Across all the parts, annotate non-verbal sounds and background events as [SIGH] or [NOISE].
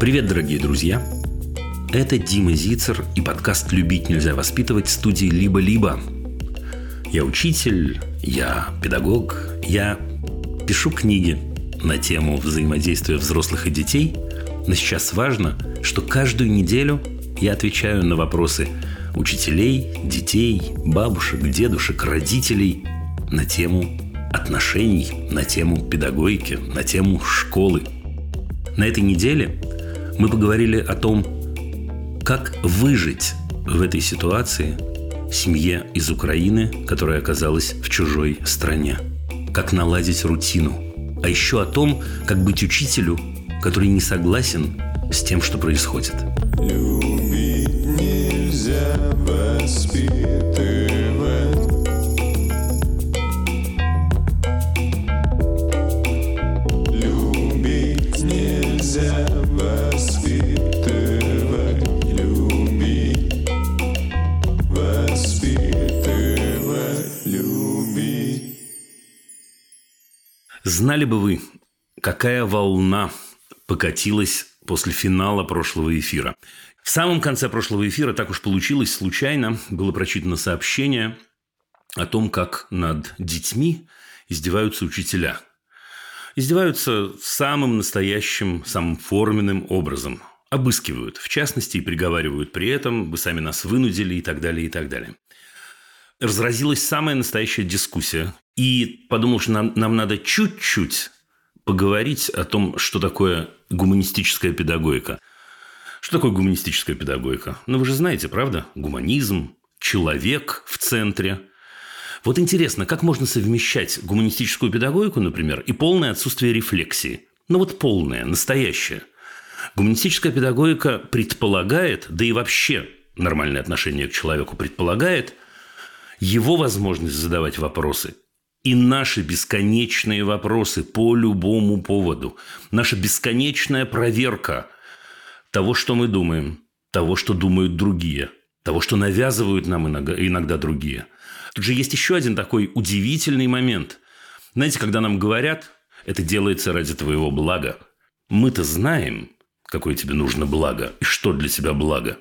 Привет, дорогие друзья! Это Дима Зицер и подкаст «Любить нельзя воспитывать» студии «Либо-либо». Я учитель, я педагог, я пишу книги на тему взаимодействия взрослых и детей, но сейчас важно, что каждую неделю я отвечаю на вопросы учителей, детей, бабушек, дедушек, родителей на тему отношений, на тему педагогики, на тему школы. На этой неделе мы поговорили о том, как выжить в этой ситуации семье из Украины, которая оказалась в чужой стране. Как наладить рутину. А еще о том, как быть учителю, который не согласен с тем, что происходит. Любить Знали бы вы, какая волна покатилась после финала прошлого эфира. В самом конце прошлого эфира, так уж получилось, случайно было прочитано сообщение о том, как над детьми издеваются учителя. Издеваются самым настоящим, самым форменным образом. Обыскивают, в частности, и приговаривают при этом, вы сами нас вынудили и так далее, и так далее разразилась самая настоящая дискуссия. И подумал, что нам, нам надо чуть-чуть поговорить о том, что такое гуманистическая педагогика. Что такое гуманистическая педагогика? Ну, вы же знаете, правда? Гуманизм, человек в центре. Вот интересно, как можно совмещать гуманистическую педагогику, например, и полное отсутствие рефлексии? Ну, вот полное, настоящее. Гуманистическая педагогика предполагает, да и вообще нормальное отношение к человеку предполагает – его возможность задавать вопросы и наши бесконечные вопросы по любому поводу, наша бесконечная проверка того, что мы думаем, того, что думают другие, того, что навязывают нам иногда, другие. Тут же есть еще один такой удивительный момент. Знаете, когда нам говорят, это делается ради твоего блага. Мы-то знаем, какое тебе нужно благо и что для тебя благо.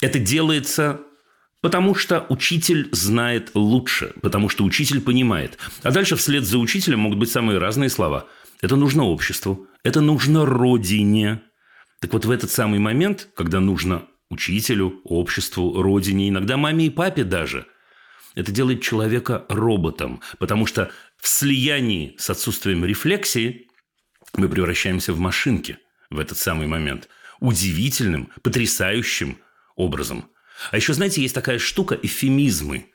Это делается Потому что учитель знает лучше, потому что учитель понимает. А дальше вслед за учителем могут быть самые разные слова. Это нужно обществу, это нужно родине. Так вот в этот самый момент, когда нужно учителю, обществу, родине, иногда маме и папе даже, это делает человека роботом, потому что в слиянии с отсутствием рефлексии мы превращаемся в машинки в этот самый момент. Удивительным, потрясающим образом – а еще, знаете, есть такая штука – эфемизмы.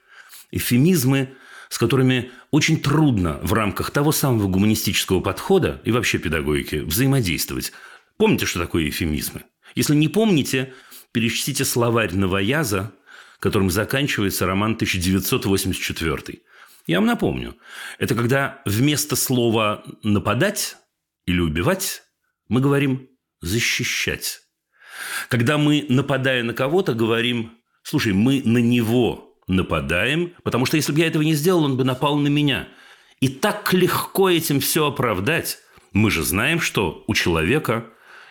Эфемизмы, с которыми очень трудно в рамках того самого гуманистического подхода и вообще педагогики взаимодействовать. Помните, что такое эфемизмы? Если не помните, перечтите словарь Новояза, которым заканчивается роман 1984. Я вам напомню. Это когда вместо слова «нападать» или «убивать» мы говорим «защищать». Когда мы, нападая на кого-то, говорим, слушай, мы на него нападаем, потому что если бы я этого не сделал, он бы напал на меня. И так легко этим все оправдать. Мы же знаем, что у человека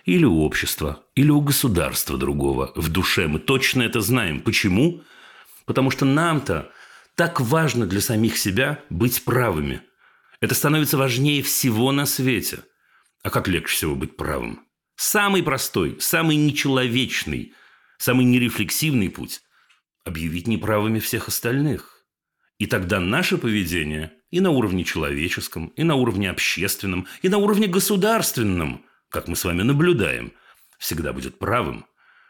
или у общества, или у государства другого в душе мы точно это знаем. Почему? Потому что нам-то так важно для самих себя быть правыми. Это становится важнее всего на свете. А как легче всего быть правым? Самый простой, самый нечеловечный, самый нерефлексивный путь – объявить неправыми всех остальных. И тогда наше поведение и на уровне человеческом, и на уровне общественном, и на уровне государственном, как мы с вами наблюдаем, всегда будет правым.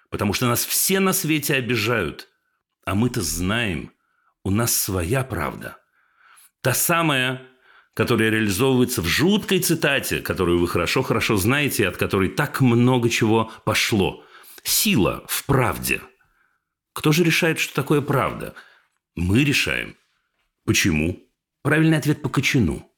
Потому что нас все на свете обижают. А мы-то знаем, у нас своя правда. Та самая, которая реализовывается в жуткой цитате, которую вы хорошо-хорошо знаете, от которой так много чего пошло. Сила в правде. Кто же решает, что такое правда? Мы решаем. Почему? Правильный ответ по кочану.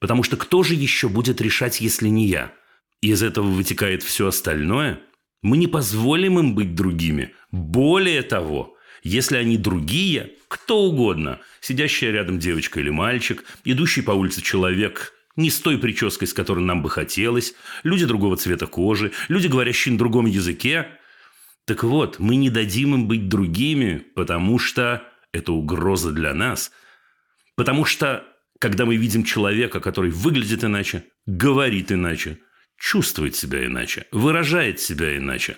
Потому что кто же еще будет решать, если не я? И из этого вытекает все остальное. Мы не позволим им быть другими. Более того, если они другие, кто угодно, сидящая рядом девочка или мальчик, идущий по улице человек не с той прической, с которой нам бы хотелось, люди другого цвета кожи, люди, говорящие на другом языке. Так вот, мы не дадим им быть другими, потому что это угроза для нас. Потому что, когда мы видим человека, который выглядит иначе, говорит иначе, чувствует себя иначе, выражает себя иначе,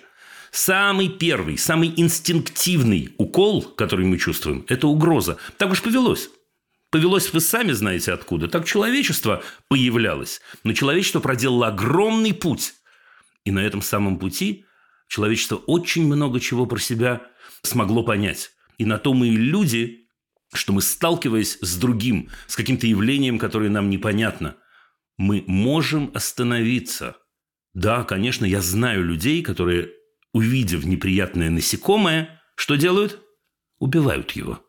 самый первый, самый инстинктивный укол, который мы чувствуем, это угроза. Так уж повелось. Повелось вы сами знаете откуда. Так человечество появлялось. Но человечество проделало огромный путь. И на этом самом пути человечество очень много чего про себя смогло понять. И на то мы и люди, что мы, сталкиваясь с другим, с каким-то явлением, которое нам непонятно, мы можем остановиться. Да, конечно, я знаю людей, которые, увидев неприятное насекомое, что делают? Убивают его.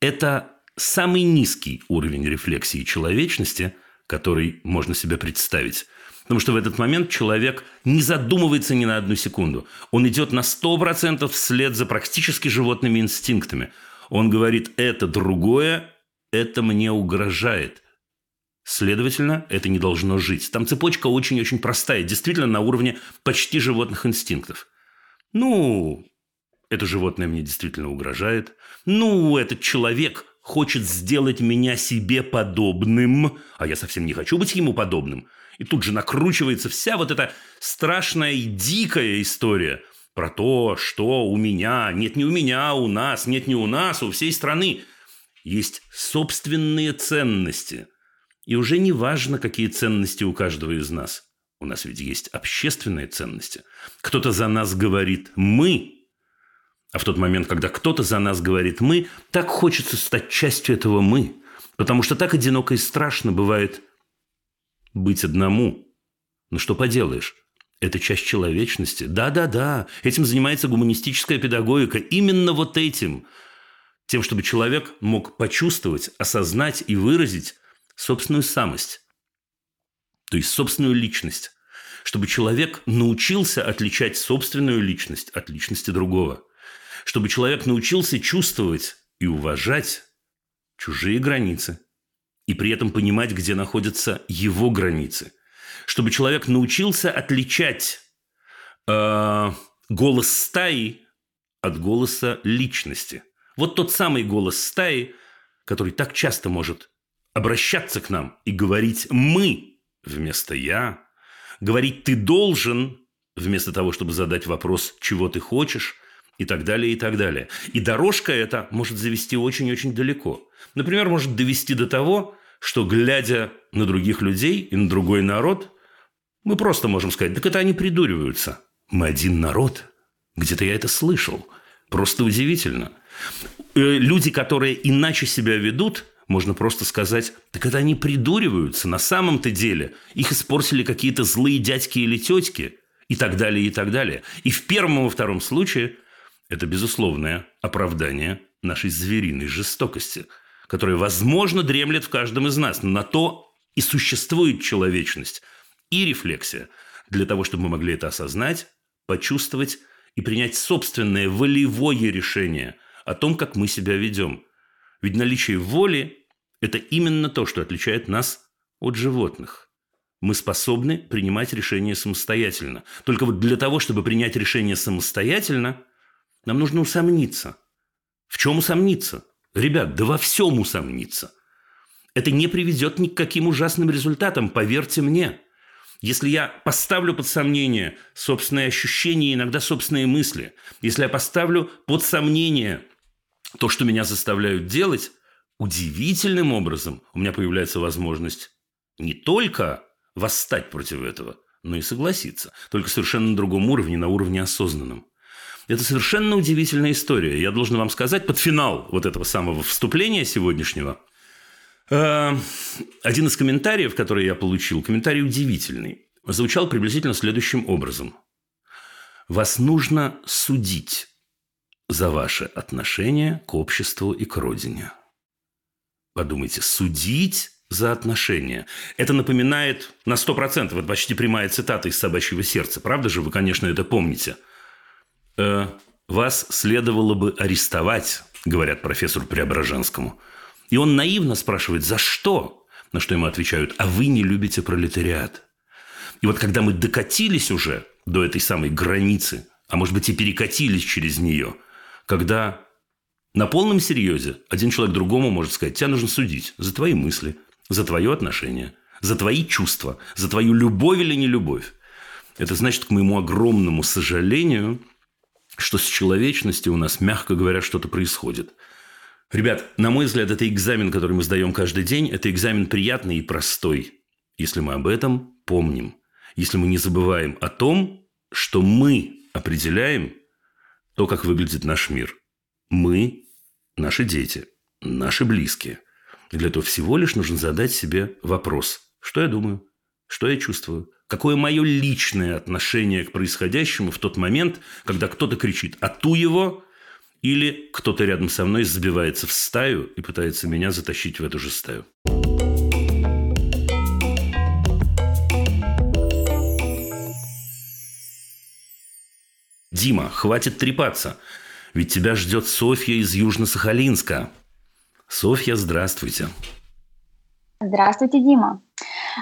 Это самый низкий уровень рефлексии человечности, который можно себе представить. Потому что в этот момент человек не задумывается ни на одну секунду. Он идет на 100% вслед за практически животными инстинктами. Он говорит, это другое, это мне угрожает. Следовательно, это не должно жить. Там цепочка очень-очень простая, действительно на уровне почти животных инстинктов. Ну, это животное мне действительно угрожает. Ну, этот человек хочет сделать меня себе подобным, а я совсем не хочу быть ему подобным. И тут же накручивается вся вот эта страшная и дикая история про то, что у меня, нет не у меня, а у нас, нет не у нас, у всей страны есть собственные ценности. И уже не важно, какие ценности у каждого из нас. У нас ведь есть общественные ценности. Кто-то за нас говорит «мы», а в тот момент, когда кто-то за нас говорит «мы», так хочется стать частью этого «мы». Потому что так одиноко и страшно бывает быть одному. Но что поделаешь? Это часть человечности. Да-да-да, этим занимается гуманистическая педагогика. Именно вот этим. Тем, чтобы человек мог почувствовать, осознать и выразить собственную самость. То есть собственную личность. Чтобы человек научился отличать собственную личность от личности другого – чтобы человек научился чувствовать и уважать чужие границы и при этом понимать, где находятся его границы. Чтобы человек научился отличать э, голос стаи от голоса личности. Вот тот самый голос стаи, который так часто может обращаться к нам и говорить «мы» вместо «я», говорить «ты должен» вместо того, чтобы задать вопрос «чего ты хочешь», и так далее, и так далее. И дорожка эта может завести очень-очень далеко. Например, может довести до того, что, глядя на других людей и на другой народ, мы просто можем сказать, так это они придуриваются. Мы один народ. Где-то я это слышал. Просто удивительно. Э, люди, которые иначе себя ведут, можно просто сказать, так это они придуриваются. На самом-то деле их испортили какие-то злые дядьки или тетки и так далее, и так далее. И в первом и во втором случае это безусловное оправдание нашей звериной жестокости, которая, возможно, дремлет в каждом из нас. Но на то и существует человечность и рефлексия для того, чтобы мы могли это осознать, почувствовать и принять собственное волевое решение о том, как мы себя ведем. Ведь наличие воли – это именно то, что отличает нас от животных. Мы способны принимать решения самостоятельно. Только вот для того, чтобы принять решение самостоятельно – нам нужно усомниться. В чем усомниться? Ребят, да во всем усомниться. Это не приведет ни к каким ужасным результатам, поверьте мне. Если я поставлю под сомнение собственные ощущения, иногда собственные мысли, если я поставлю под сомнение то, что меня заставляют делать, удивительным образом у меня появляется возможность не только восстать против этого, но и согласиться. Только совершенно на другом уровне, на уровне осознанном. Это совершенно удивительная история. Я должен вам сказать, под финал вот этого самого вступления сегодняшнего, э, один из комментариев, который я получил, комментарий удивительный, звучал приблизительно следующим образом. Вас нужно судить за ваше отношение к обществу и к родине. Подумайте, судить за отношения. Это напоминает на 100%, это почти прямая цитата из «Собачьего сердца». Правда же? Вы, конечно, это помните – э, вас следовало бы арестовать, говорят профессору Преображенскому. И он наивно спрашивает, за что? На что ему отвечают, а вы не любите пролетариат. И вот когда мы докатились уже до этой самой границы, а может быть и перекатились через нее, когда на полном серьезе один человек другому может сказать, тебя нужно судить за твои мысли, за твое отношение, за твои чувства, за твою любовь или нелюбовь. Это значит, к моему огромному сожалению, что с человечностью у нас, мягко говоря, что-то происходит. Ребят, на мой взгляд, это экзамен, который мы сдаем каждый день. Это экзамен приятный и простой, если мы об этом помним. Если мы не забываем о том, что мы определяем то, как выглядит наш мир. Мы, наши дети, наши близкие. И для этого всего лишь нужно задать себе вопрос. Что я думаю? Что я чувствую? Какое мое личное отношение к происходящему в тот момент, когда кто-то кричит «ату его», или кто-то рядом со мной сбивается в стаю и пытается меня затащить в эту же стаю. Дима, хватит трепаться. Ведь тебя ждет Софья из Южно-Сахалинска. Софья, здравствуйте. Здравствуйте, Дима.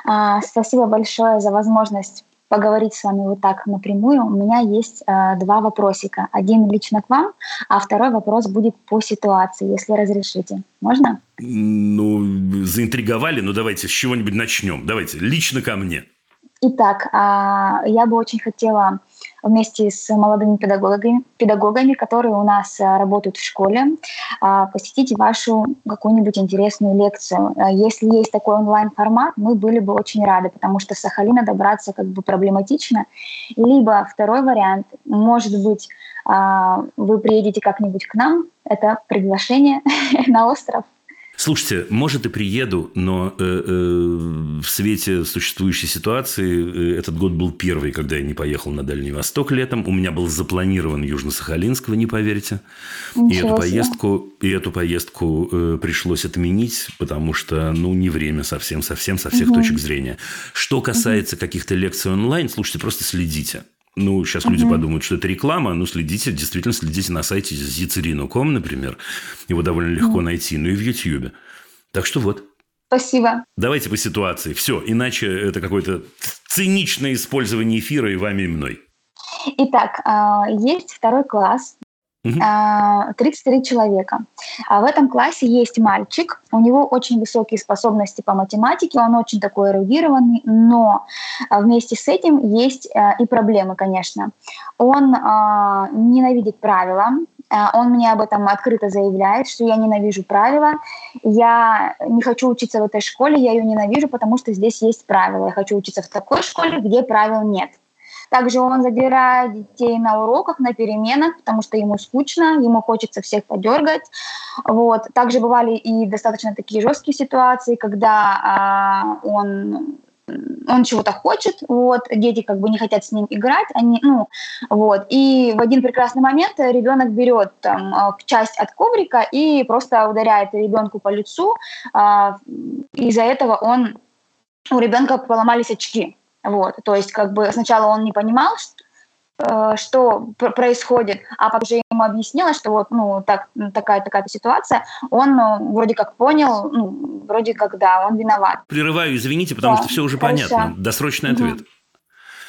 А, спасибо большое за возможность поговорить с вами вот так напрямую. У меня есть э, два вопросика. Один лично к вам, а второй вопрос будет по ситуации, если разрешите. Можно? Ну, заинтриговали, но давайте с чего-нибудь начнем. Давайте, лично ко мне. Итак, э, я бы очень хотела вместе с молодыми педагогами, педагогами, которые у нас э, работают в школе, а, посетить вашу какую-нибудь интересную лекцию. Э, если есть такой онлайн-формат, мы были бы очень рады, потому что с Сахалина добраться как бы проблематично. Либо второй вариант, может быть, а, вы приедете как-нибудь к нам, это приглашение [LAUGHS] на остров, Слушайте, может и приеду, но э, э, в свете существующей ситуации э, этот год был первый, когда я не поехал на Дальний Восток летом. У меня был запланирован Южно-Сахалинск, вы не поверите. и эту поездку, и эту поездку э, пришлось отменить, потому что, ну, не время совсем, совсем со всех угу. точек зрения. Что касается угу. каких-то лекций онлайн, слушайте, просто следите. Ну, сейчас угу. люди подумают, что это реклама. Ну, следите, действительно следите на сайте zicерino.com, например. Его довольно легко угу. найти. Ну и в YouTube. Так что вот. Спасибо. Давайте по ситуации. Все, иначе это какое-то циничное использование эфира и вами, и мной. Итак, а, есть второй класс 33 человека. А в этом классе есть мальчик, у него очень высокие способности по математике, он очень такой эрудированный, но а, вместе с этим есть а, и проблемы, конечно. Он а, ненавидит правила, он мне об этом открыто заявляет, что я ненавижу правила, я не хочу учиться в этой школе, я ее ненавижу, потому что здесь есть правила. Я хочу учиться в такой школе, где правил нет. Также он задирает детей на уроках, на переменах, потому что ему скучно, ему хочется всех подергать. Вот. Также бывали и достаточно такие жесткие ситуации, когда а, он он чего-то хочет, вот, дети как бы не хотят с ним играть, они, ну, вот, и в один прекрасный момент ребенок берет там а, часть от коврика и просто ударяет ребенку по лицу, а, из-за этого он, у ребенка поломались очки, вот, то есть как бы сначала он не понимал, что, э, что происходит, а потом уже ему объяснила, что вот, ну, так, такая такая ситуация, он ну, вроде как понял, ну, вроде как, да, он виноват. Прерываю, извините, потому да, что все уже хорошо. понятно. Досрочный ответ.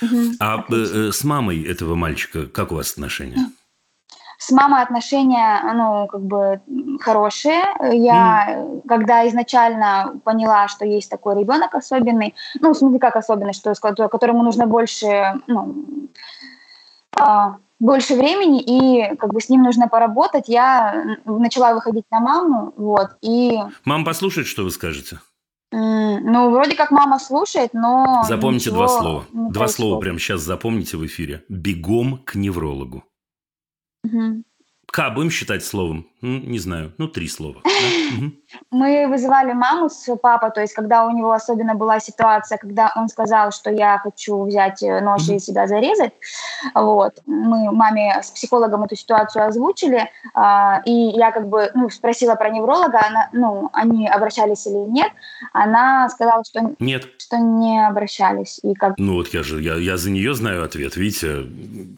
Угу. А э, э, с мамой этого мальчика как у вас отношения? С мамой отношения, ну, как бы хорошие. Я, mm. когда изначально поняла, что есть такой ребенок особенный, ну, в смысле, как особенный, что, которому нужно больше, ну, а, больше времени, и как бы с ним нужно поработать, я начала выходить на маму, вот, и... Мама послушает, что вы скажете? Ну, вроде как мама слушает, но... Запомните два слова. Два слова прямо сейчас запомните в эфире. Бегом к неврологу. Угу. К будем считать словом? Не знаю, ну, три слова. [LAUGHS] Да? Мы вызывали маму с папой, то есть когда у него особенно была ситуация, когда он сказал, что я хочу взять э, нож и себя зарезать, вот, мы маме с психологом эту ситуацию озвучили, а, и я как бы ну, спросила про невролога, она, ну, они обращались или нет, она сказала, что, нет. что не обращались. И как... Ну вот я же, я, я за нее знаю ответ, видите,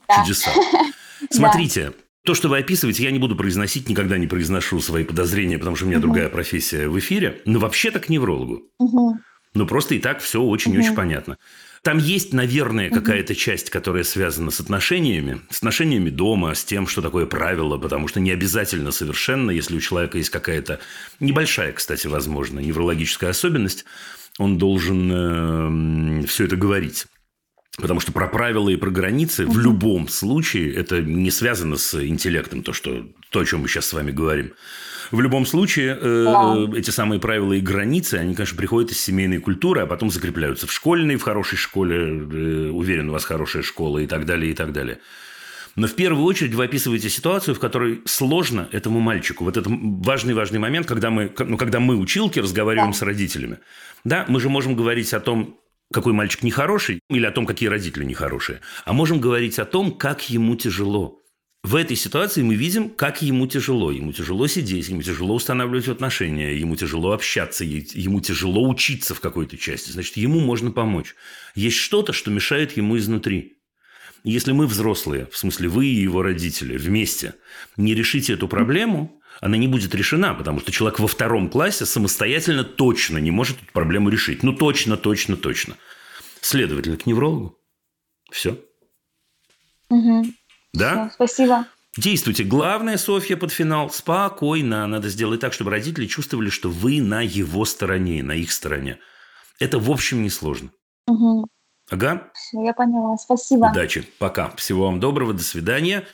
да. чудеса. [LAUGHS] Смотрите, То, что вы описываете, я не буду произносить, никогда не произношу свои подозрения, потому что у меня угу. другая профессия в эфире. Но вообще-то к неврологу. Угу. Ну, просто и так все очень-очень угу. понятно. Там есть, наверное, какая-то часть, которая связана с отношениями, с отношениями дома, с тем, что такое правило, потому что не обязательно совершенно, если у человека есть какая-то небольшая, кстати, возможно, неврологическая особенность, он должен э, все это говорить. Потому что про правила и про границы в любом случае это не связано с интеллектом, то, что, то, о чем мы сейчас с вами говорим. В любом случае, э, эти самые правила и границы, они, конечно, приходят из семейной культуры, а потом закрепляются в школьной, в хорошей школе, э, уверен, у вас хорошая школа и так далее, и так далее. Но в первую очередь вы описываете ситуацию, в которой сложно этому мальчику. Вот это важный-важный момент, когда мы, ну, когда мы, училки, разговариваем да. с родителями. Да, мы же можем говорить о том, какой мальчик нехороший, или о том, какие родители нехорошие. А можем говорить о том, как ему тяжело. В этой ситуации мы видим, как ему тяжело. Ему тяжело сидеть, ему тяжело устанавливать отношения, ему тяжело общаться, ему тяжело учиться в какой-то части. Значит, ему можно помочь. Есть что-то, что мешает ему изнутри. Если мы взрослые, в смысле вы и его родители вместе, не решите эту проблему, она не будет решена, потому что человек во втором классе самостоятельно точно не может эту проблему решить. Ну, точно, точно, точно. Следовательно, к неврологу. Все. Угу. Да? Все, спасибо. Действуйте. Главное, Софья, под финал, спокойно. Надо сделать так, чтобы родители чувствовали, что вы на его стороне, на их стороне. Это, в общем, несложно. Угу. Ага. Все, я поняла. Спасибо. Удачи. Пока. Всего вам доброго. До свидания.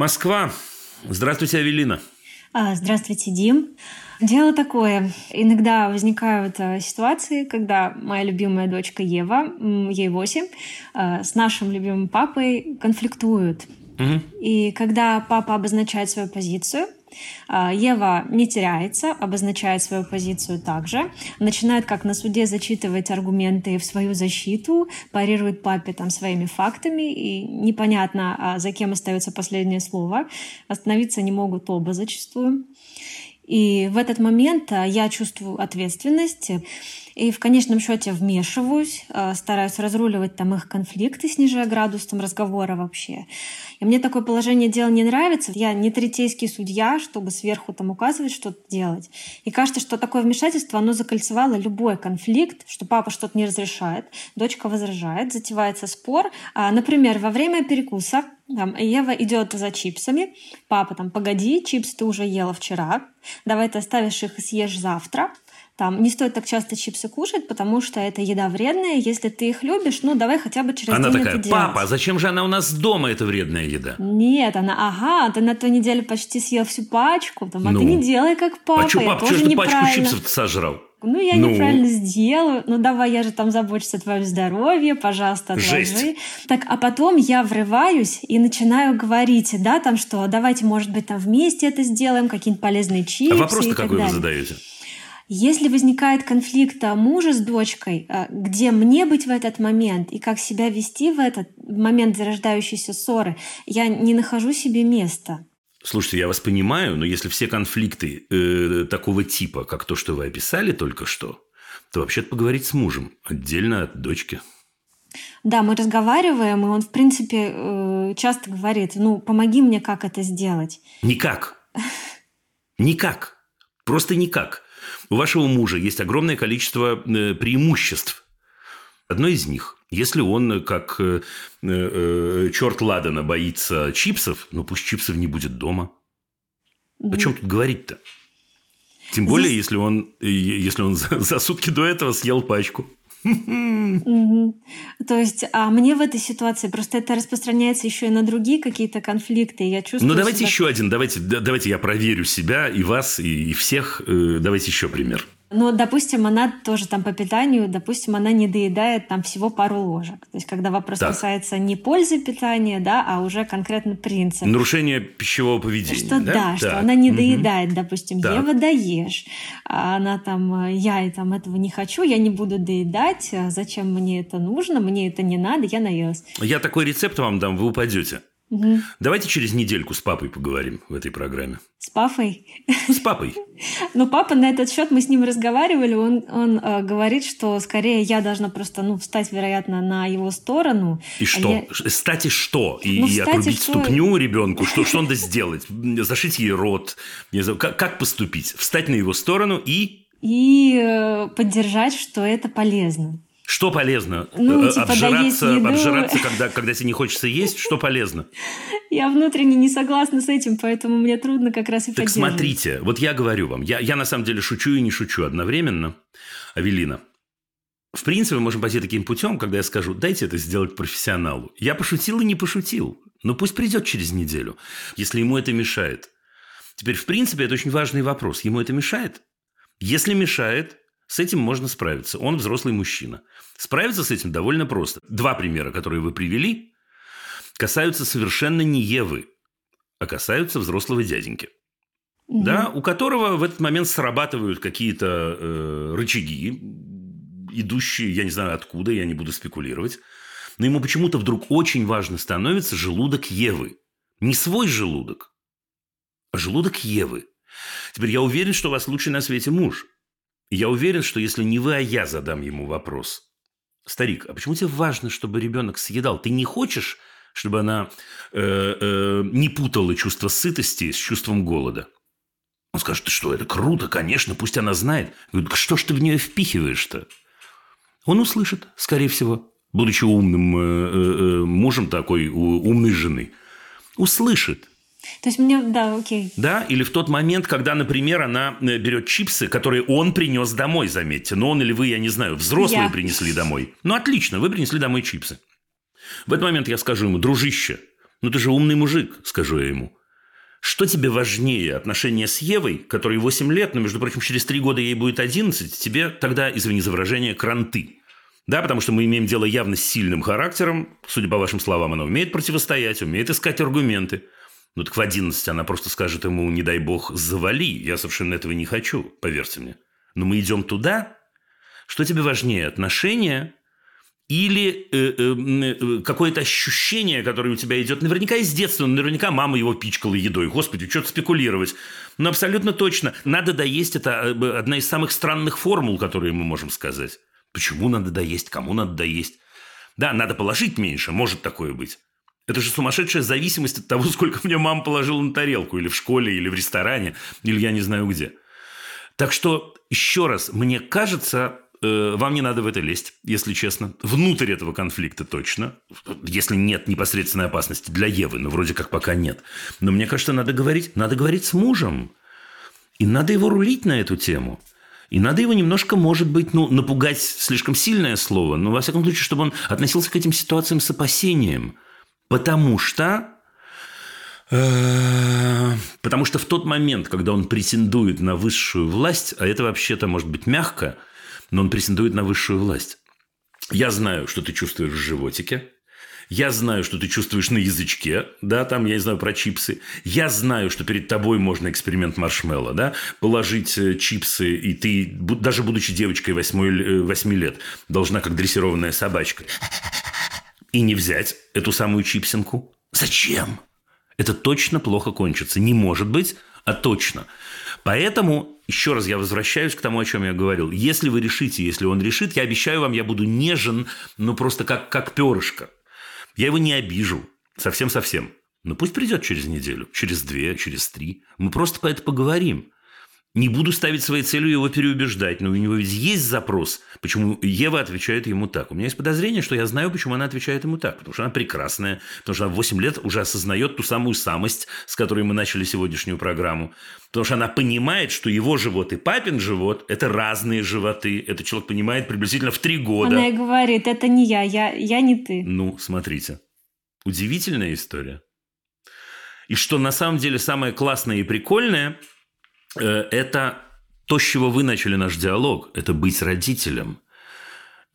Москва. Здравствуйте, Авелина. А, здравствуйте, Дим. Дело такое. Иногда возникают э, ситуации, когда моя любимая дочка Ева, ей 8, э, с нашим любимым папой конфликтуют. Угу. И когда папа обозначает свою позицию, Ева не теряется, обозначает свою позицию также, начинает как на суде зачитывать аргументы в свою защиту, парирует папе там своими фактами, и непонятно, а за кем остается последнее слово. Остановиться не могут оба зачастую. И в этот момент а, я чувствую ответственность и в конечном счете вмешиваюсь, а, стараюсь разруливать там их конфликты, снижая градус там разговора вообще. И мне такое положение дела не нравится. Я не третейский судья, чтобы сверху там указывать, что делать. И кажется, что такое вмешательство, оно закольцевало любой конфликт, что папа что-то не разрешает, дочка возражает, затевается спор. А, например, во время перекуса там, Ева идет за чипсами. Папа там, погоди, чипсы ты уже ела вчера. Давай ты оставишь их и съешь завтра. Там не стоит так часто чипсы кушать, потому что это еда вредная. Если ты их любишь, ну давай хотя бы через она день такая, это делать. папа, а зачем же она у нас дома, эта вредная еда? Нет, она, ага, ты на той неделе почти съел всю пачку, там, а ну. ты не делай как папа. А что, папа, что ж ты пачку чипсов сожрал? Ну, я ну. неправильно сделаю. Ну, давай, я же там забочусь о твоем здоровье, пожалуйста, отложи. Жесть. Так, а потом я врываюсь и начинаю говорить, да, там что, давайте, может быть, там вместе это сделаем, какие-нибудь полезные чипсы. А вопрос-то какой далее. вы задаете? Если возникает конфликт мужа с дочкой, э, где мне быть в этот момент и как себя вести в этот момент зарождающейся ссоры, я не нахожу себе места. Слушайте, я вас понимаю, но если все конфликты э, такого типа, как то, что вы описали только что, то вообще-то поговорить с мужем отдельно от дочки. Да, мы разговариваем, и он, в принципе, э, часто говорит, ну, помоги мне, как это сделать. Никак. Никак. Просто никак. У вашего мужа есть огромное количество э, преимуществ. Одно из них если он, как э, э, черт Ладана, боится чипсов, ну пусть чипсов не будет дома. О чем тут говорить-то? Тем более, Здесь... если он, если он [LAUGHS] за, за сутки до этого съел пачку. [LAUGHS] То есть, а мне в этой ситуации просто это распространяется еще и на другие какие-то конфликты. Я чувствую. Ну давайте себя... еще один, давайте, давайте я проверю себя и вас и, и всех. Э, давайте еще пример. Но, допустим, она тоже там по питанию, допустим, она не доедает там всего пару ложек. То есть, когда вопрос так. касается не пользы питания, да, а уже конкретно принцип. Нарушение пищевого поведения. Что да, да что она не доедает, угу. допустим, так. Ева доешь, а она там, я и там этого не хочу, я не буду доедать, а зачем мне это нужно, мне это не надо, я наелась. Я такой рецепт вам дам, вы упадете. Угу. Давайте через недельку с папой поговорим в этой программе. С папой? С папой. [LAUGHS] Ну, папа на этот счет, мы с ним разговаривали, он, он э, говорит, что скорее я должна просто, ну, встать, вероятно, на его сторону. И а что? Я... Стать и что? И, ну, и отрубить что... ступню ребенку? Что, что надо сделать? Зашить ей рот? Не знаю, как, как поступить? Встать на его сторону и... И э, поддержать, что это полезно. Что полезно? Ну, э, типа, обжираться, обжираться когда, когда тебе не хочется есть, что полезно? Я внутренне не согласна с этим, поэтому мне трудно как раз и Так смотрите, вот я говорю вам, я, я на самом деле шучу и не шучу одновременно, Авелина. В принципе, мы можем пойти таким путем, когда я скажу, дайте это сделать профессионалу. Я пошутил и не пошутил. Но пусть придет через неделю, если ему это мешает. Теперь, в принципе, это очень важный вопрос. Ему это мешает? Если мешает, с этим можно справиться. Он взрослый мужчина. Справиться с этим довольно просто. Два примера, которые вы привели, касаются совершенно не Евы, а касаются взрослого дяденьки. Угу. Да, у которого в этот момент срабатывают какие-то э, рычаги, идущие, я не знаю откуда, я не буду спекулировать. Но ему почему-то вдруг очень важно становится желудок Евы. Не свой желудок, а желудок Евы. Теперь я уверен, что у вас лучший на свете муж. Я уверен, что если не вы, а я задам ему вопрос. Старик, а почему тебе важно, чтобы ребенок съедал? Ты не хочешь, чтобы она э, э, не путала чувство сытости с чувством голода? Он скажет, ты что, это круто, конечно, пусть она знает. Говорит, что ж ты в нее впихиваешь-то? Он услышит, скорее всего, будучи умным э, э, э мужем такой умной жены. Услышит. То есть мне, да, окей. Да, или в тот момент, когда, например, она э, берет чипсы, которые он принес домой, заметьте. Но он или вы, я не знаю, взрослые я. принесли домой. Ну, отлично, вы принесли домой чипсы. В этот момент я скажу ему, дружище, ну ты же умный мужик, скажу я ему. Что тебе важнее, отношения с Евой, которой 8 лет, но, между прочим, через 3 года ей будет 11, тебе тогда, извини за выражение, кранты. Да, потому что мы имеем дело явно с сильным характером. Судя по вашим словам, она умеет противостоять, умеет искать аргументы. Ну так в 11 она просто скажет ему, не дай бог, завали. Я совершенно этого не хочу, поверьте мне. Но мы идем туда. Что тебе важнее, отношения или э, э, э, какое-то ощущение, которое у тебя идет наверняка из детства, наверняка мама его пичкала едой. Господи, что-то спекулировать. Но абсолютно точно. Надо доесть – это э, одна из самых странных формул, которые мы можем сказать. Почему надо доесть, кому надо доесть. Да, надо положить меньше, может такое быть. Это же сумасшедшая зависимость от того, [LAUGHS] сколько мне мама положила на тарелку, или в школе, или в ресторане, или я не знаю где. Так что, еще раз, мне кажется, э, вам не надо в это лезть, если честно. Внутрь этого конфликта точно. Если нет непосредственной опасности для Евы, но вроде как пока нет. Но мне кажется, надо говорить, надо говорить с мужем. И надо его рулить на эту тему. И надо его немножко, может быть, ну, напугать слишком сильное слово, но, во всяком случае, чтобы он относился к этим ситуациям с опасением – Потому что э, Потому что в тот момент, когда он претендует на высшую власть, а это вообще-то может быть мягко, но он претендует на высшую власть. Я знаю, что ты чувствуешь в животике. Я знаю, что ты чувствуешь на язычке, да, там, я не знаю, про чипсы. Я знаю, что перед тобой можно эксперимент маршмелло, да, положить э, чипсы, и ты, даже будучи девочкой 8, 8 э, лет, должна, как дрессированная собачка, и не взять эту самую чипсинку? Зачем? Это точно плохо кончится. Не может быть, а точно. Поэтому, еще раз я возвращаюсь к тому, о чем я говорил. Если вы решите, если он решит, я обещаю вам, я буду нежен, но просто как, как перышко. Я его не обижу. Совсем-совсем. Но пусть придет через неделю, через две, через три. Мы просто по это поговорим. Не буду ставить своей целью его переубеждать, но у него ведь есть запрос, почему Ева отвечает ему так. У меня есть подозрение, что я знаю, почему она отвечает ему так. Потому что она прекрасная, потому что она в 8 лет уже осознает ту самую самость, с которой мы начали сегодняшнюю программу. Потому что она понимает, что его живот и папин живот – это разные животы. Это человек понимает приблизительно в три года. Она и говорит, это не я, я, я не ты. Ну, смотрите. Удивительная история. И что на самом деле самое классное и прикольное – это то, с чего вы начали наш диалог, это быть родителем.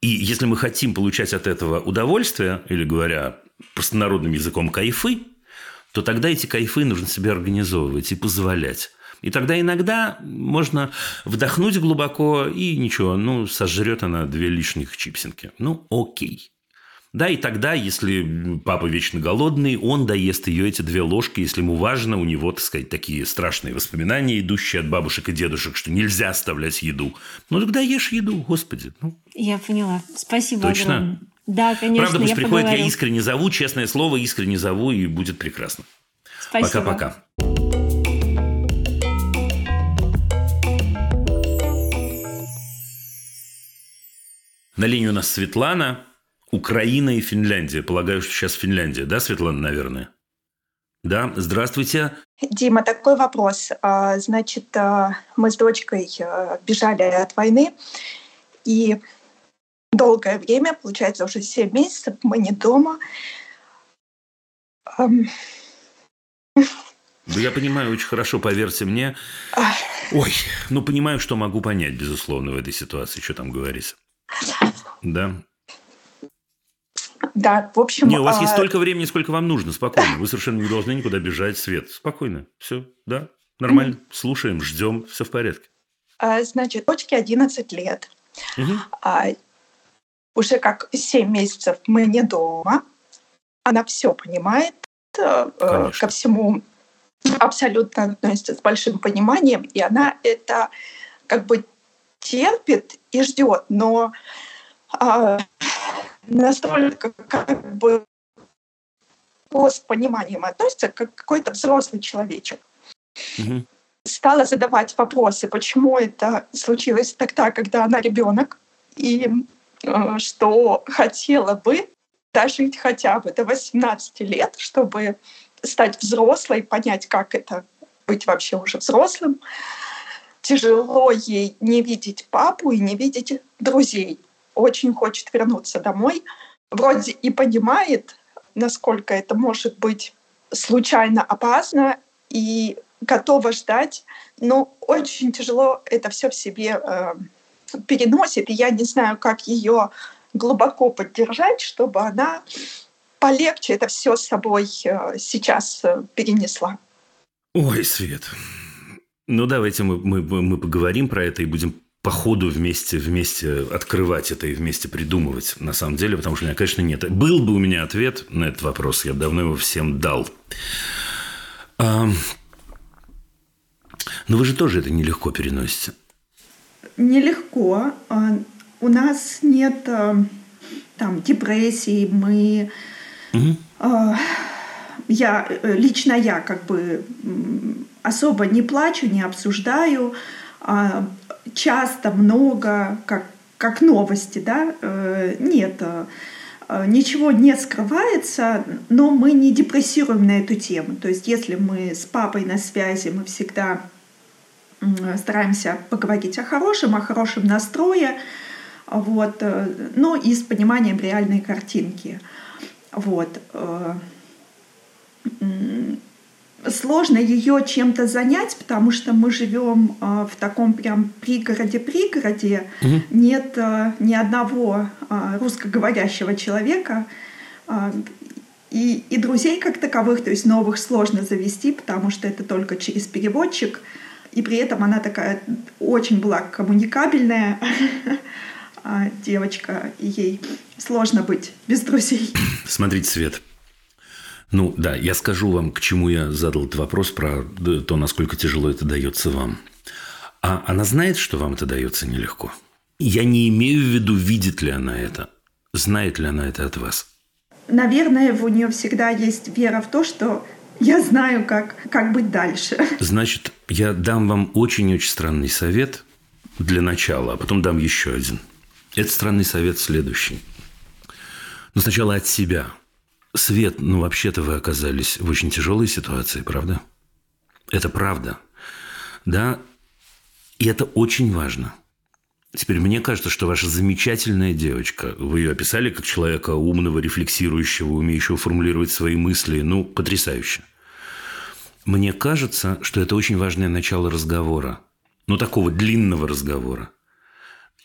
И если мы хотим получать от этого удовольствие, или говоря простонародным языком кайфы, то тогда эти кайфы нужно себе организовывать и позволять. И тогда иногда можно вдохнуть глубоко, и ничего, ну, сожрет она две лишних чипсинки. Ну, окей. Да, и тогда, если папа вечно голодный, он доест ее эти две ложки, если ему важно, у него, так сказать, такие страшные воспоминания, идущие от бабушек и дедушек, что нельзя оставлять еду. Ну, тогда ешь еду, господи. Ну. Я поняла. Спасибо Точно? огромное. Да, конечно, Правда, пусть я приходит, поговорю. я искренне зову, честное слово, искренне зову, и будет прекрасно. Спасибо. Пока-пока. На линии у нас Светлана, Украина и Финляндия. Полагаю, что сейчас Финляндия, да, Светлана, наверное? Да, здравствуйте. Дима, такой вопрос. А, Значит, а, мы с дочкой а, бежали от войны, и долгое время, получается, уже 7 месяцев, мы не дома. Да я понимаю очень хорошо, поверьте мне. Ой, ну понимаю, что могу понять, безусловно, в этой ситуации, что там говорится. Да. Да, в общем... Не, у вас есть а, столько времени, сколько вам нужно, спокойно. Вы совершенно не должны никуда бежать, Свет. Спокойно. Все, да, нормально. Слушаем, ждем, все в порядке. а, Значит, дочке 11 лет. Мгм. А, Уже как 7 месяцев мы не дома. Она все понимает, э, э, Конечно. ко всему абсолютно относится с большим пониманием, и она это как бы терпит и ждет, но а, настолько как бы с пониманием относится, как какой-то взрослый человечек Мгм. стала задавать вопросы, почему это случилось тогда, когда она ребенок, и э, что хотела бы дожить хотя бы до 18 лет, чтобы стать взрослой, понять, как это быть вообще уже взрослым. Тяжело ей не видеть папу и не видеть друзей. Очень хочет вернуться домой. Вроде и понимает, насколько это может быть случайно опасно, и готова ждать, но очень тяжело это все в себе э, переносит, и я не знаю, как ее глубоко поддержать, чтобы она полегче это все с собой э, сейчас э, перенесла. Ой, Свет. Ну, давайте мы, мы, мы поговорим про это и будем по ходу вместе, вместе открывать это и вместе придумывать, на самом деле, потому что у меня, конечно, нет. Был бы у меня ответ на этот вопрос, я бы давно его всем дал. А, но вы же тоже это нелегко переносите. Нелегко. А, У нас нет а, там депрессии, мы а, я э, лично я как бы особо не плачу, не обсуждаю, часто много как как новости, да, э, нет, э, э, ничего не скрывается, но мы не депрессируем на эту тему. То есть, если мы с папой на связи, мы всегда стараемся поговорить о хорошем, о хорошем настрое, вот, но и с пониманием реальной картинки. Вот. Сложно ее чем-то занять, потому что мы живем э, в таком прям пригороде-пригороде. Мгм. Нет э, ни одного э, русскоговорящего человека. э, И, и друзей как таковых, то есть новых, сложно завести, потому что это только через переводчик. И при этом она такая очень была коммуникабельная [LAUGHS] а, девочка, и ей сложно быть без друзей. Смотрите, Свет. Ну, да, я скажу вам, к чему я задал этот вопрос про д- то, насколько тяжело это дается вам. А она знает, что вам это дается нелегко? Я не имею в виду, видит ли она это, знает ли она это от вас. Наверное, у нее всегда есть вера в то, что я знаю, как, как быть дальше. [LAUGHS] Значит, я дам вам очень-очень странный совет для начала, а потом дам еще один. Этот странный совет следующий. Но сначала от себя. Свет, ну вообще-то вы оказались в очень тяжелой ситуации, правда? Это правда. Да, и это очень важно. Теперь мне кажется, что ваша замечательная девочка, вы ее описали как человека умного, рефлексирующего, умеющего формулировать свои мысли, ну, потрясающе. Мне кажется, что это очень важное начало разговора. Ну, такого длинного разговора.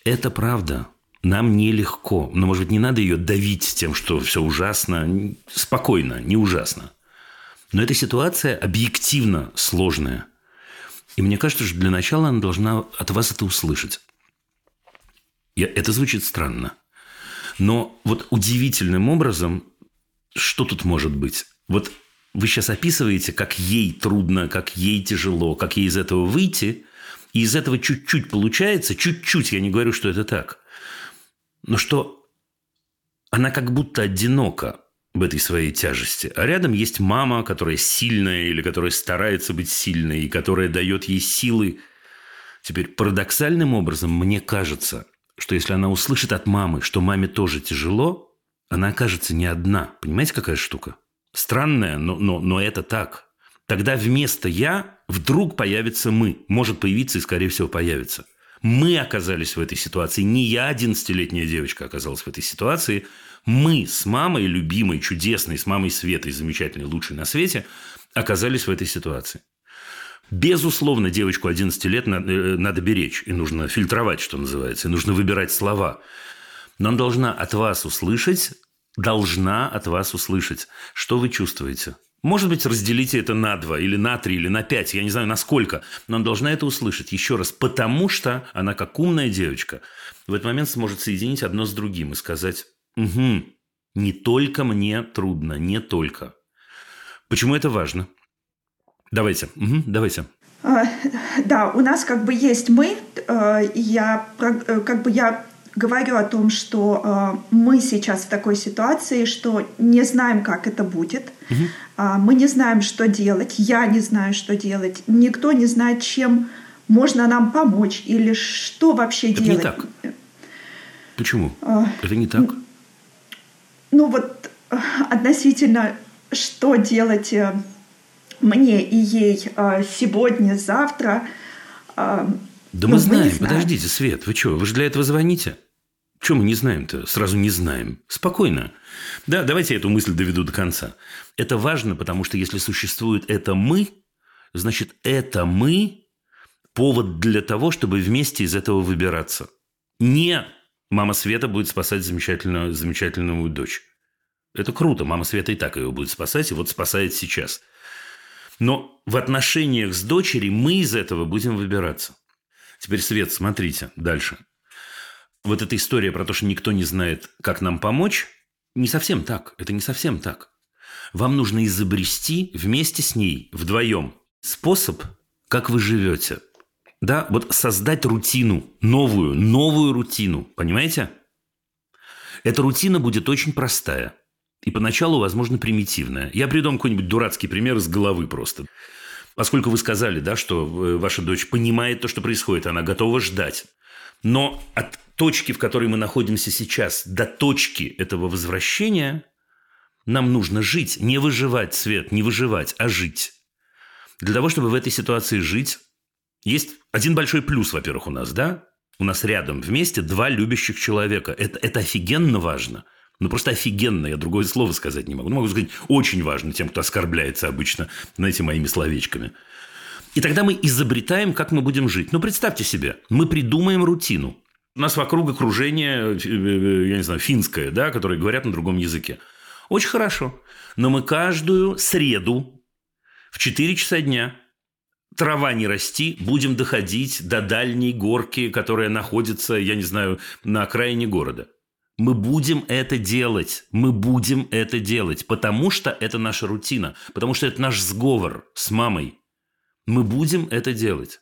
Это правда. Нам нелегко. Но, может быть, не надо ее давить тем, что все ужасно. Спокойно, не ужасно. Но эта ситуация объективно сложная. И мне кажется, что для начала она должна от вас это услышать. Я, это звучит странно. Но вот удивительным образом, что тут может быть? Вот вы сейчас описываете, как ей трудно, как ей тяжело, как ей из этого выйти, и из этого чуть-чуть получается, чуть-чуть, я не говорю, что это так, но что она как будто одинока в этой своей тяжести. А рядом есть мама, которая сильная или которая старается быть сильной, и которая дает ей силы. Теперь парадоксальным образом мне кажется, что если она услышит от мамы, что маме тоже тяжело, она окажется не одна. Понимаете, какая штука? Странная, но, но, но это так. Тогда вместо «я» вдруг появится «мы». Может появиться и, скорее всего, появится. Мы оказались в этой ситуации. Не я, 11-летняя девочка, оказалась в этой ситуации. Мы с мамой, любимой, чудесной, с мамой Светой, замечательной, лучшей на свете, оказались в этой ситуации. Безусловно, девочку 11 лет э, надо беречь, и нужно фильтровать, что называется, и нужно выбирать слова. Но она должна от вас услышать, должна от вас услышать, что вы чувствуете. Может быть, разделите это на два, или на три, или на пять, я не знаю, на сколько, но она должна это услышать еще раз, потому что она, как умная девочка, в этот момент сможет соединить одно с другим и сказать, угу, не только мне трудно, не только. Почему это важно? Давайте, угу, давайте. А, да, у нас как бы есть мы. Э, я э, как бы я говорю о том, что э, мы сейчас в такой ситуации, что не знаем, как это будет. Угу. Э, мы не знаем, что делать. Я не знаю, что делать. Никто не знает, чем можно нам помочь или что вообще это делать. Это не так. Почему? Э, это не так. Ну вот э, относительно, что делать э, мне и ей э, сегодня, завтра. Да мы, мы знаем. Подождите, Свет, вы что, вы же для этого звоните? Чем мы не знаем-то? Сразу не знаем. Спокойно. Да, давайте я эту мысль доведу до конца. Это важно, потому что если существует это «мы», значит, это «мы» – повод для того, чтобы вместе из этого выбираться. Не мама Света будет спасать замечательную, замечательную дочь. Это круто. Мама Света и так ее будет спасать, и вот спасает сейчас. Но в отношениях с дочерью мы из этого будем выбираться. Теперь, Свет, смотрите дальше. Вот эта история про то, что никто не знает, как нам помочь, не совсем так. Это не совсем так. Вам нужно изобрести вместе с ней, вдвоем, способ, как вы живете. Да, вот создать рутину, новую, новую рутину, понимаете? Эта рутина будет очень простая. И поначалу, возможно, примитивная. Я придам какой-нибудь дурацкий пример из головы просто. Поскольку вы сказали, да, что э, ваша дочь понимает то, что происходит, она готова ждать. Но от точки, в которой мы находимся сейчас, до точки этого возвращения нам нужно жить, не выживать, Свет, не выживать, а жить. Для того, чтобы в этой ситуации жить, есть один большой плюс, во-первых, у нас, да? У нас рядом вместе два любящих человека. Это, это офигенно важно – ну, просто офигенно, я другое слово сказать не могу. Ну, могу сказать, очень важно тем, кто оскорбляется обычно, знаете, моими словечками. И тогда мы изобретаем, как мы будем жить. Ну, представьте себе, мы придумаем рутину. У нас вокруг окружение, э, э, я не знаю, финское, да, которые говорят на другом языке. Очень хорошо. Но мы каждую среду в 4 часа дня трава не расти, будем доходить до дальней горки, которая находится, я не знаю, на окраине города – мы будем это делать. Мы будем это делать, потому что это наша рутина, потому что это наш сговор с мамой. Мы будем это делать.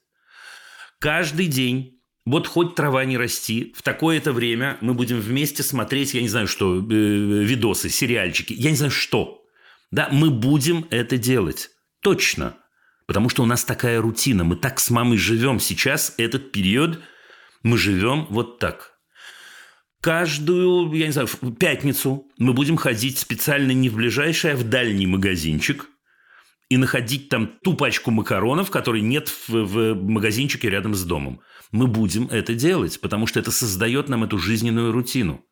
Каждый день вот хоть трава не расти, в такое-то время мы будем вместе смотреть, я не знаю что, э, видосы, сериальчики, я не знаю что. Да, мы будем это делать. Точно. Потому что у нас такая рутина. Мы так с мамой живем сейчас, этот период, мы живем вот так каждую, я не знаю, пятницу мы будем ходить специально не в ближайший, а в дальний магазинчик и находить там ту пачку макаронов, которой нет в, в магазинчике рядом с домом. Мы будем это делать, потому что это создает нам эту жизненную рутину.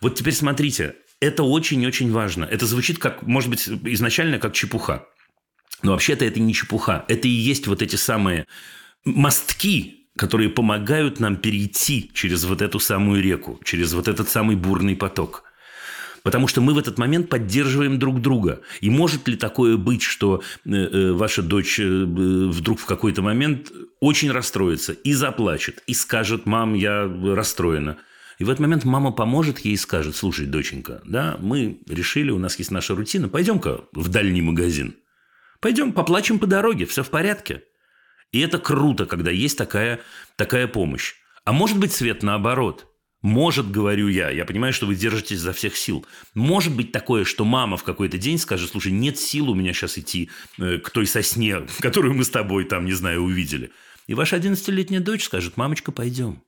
Вот теперь смотрите, это очень-очень важно. Это звучит как, может быть, изначально как чепуха. Но вообще-то это не чепуха. Это и есть вот эти самые мостки, которые помогают нам перейти через вот эту самую реку, через вот этот самый бурный поток. Потому что мы в этот момент поддерживаем друг друга. И может ли такое быть, что э, э, ваша дочь э, вдруг в какой-то момент очень расстроится и заплачет, и скажет, мам, я расстроена. И в этот момент мама поможет ей и скажет, слушай, доченька, да, мы решили, у нас есть наша рутина, пойдем-ка в дальний магазин. Пойдем, поплачем по дороге, все в порядке. И это круто, когда есть такая, такая помощь. А может быть, Свет, наоборот. Может, говорю я, я понимаю, что вы держитесь за всех сил. Может быть такое, что мама в какой-то день скажет, слушай, нет сил у меня сейчас идти э, к той сосне, [LAUGHS] которую мы с тобой там, не знаю, увидели. И ваша 11-летняя дочь скажет, мамочка, пойдем.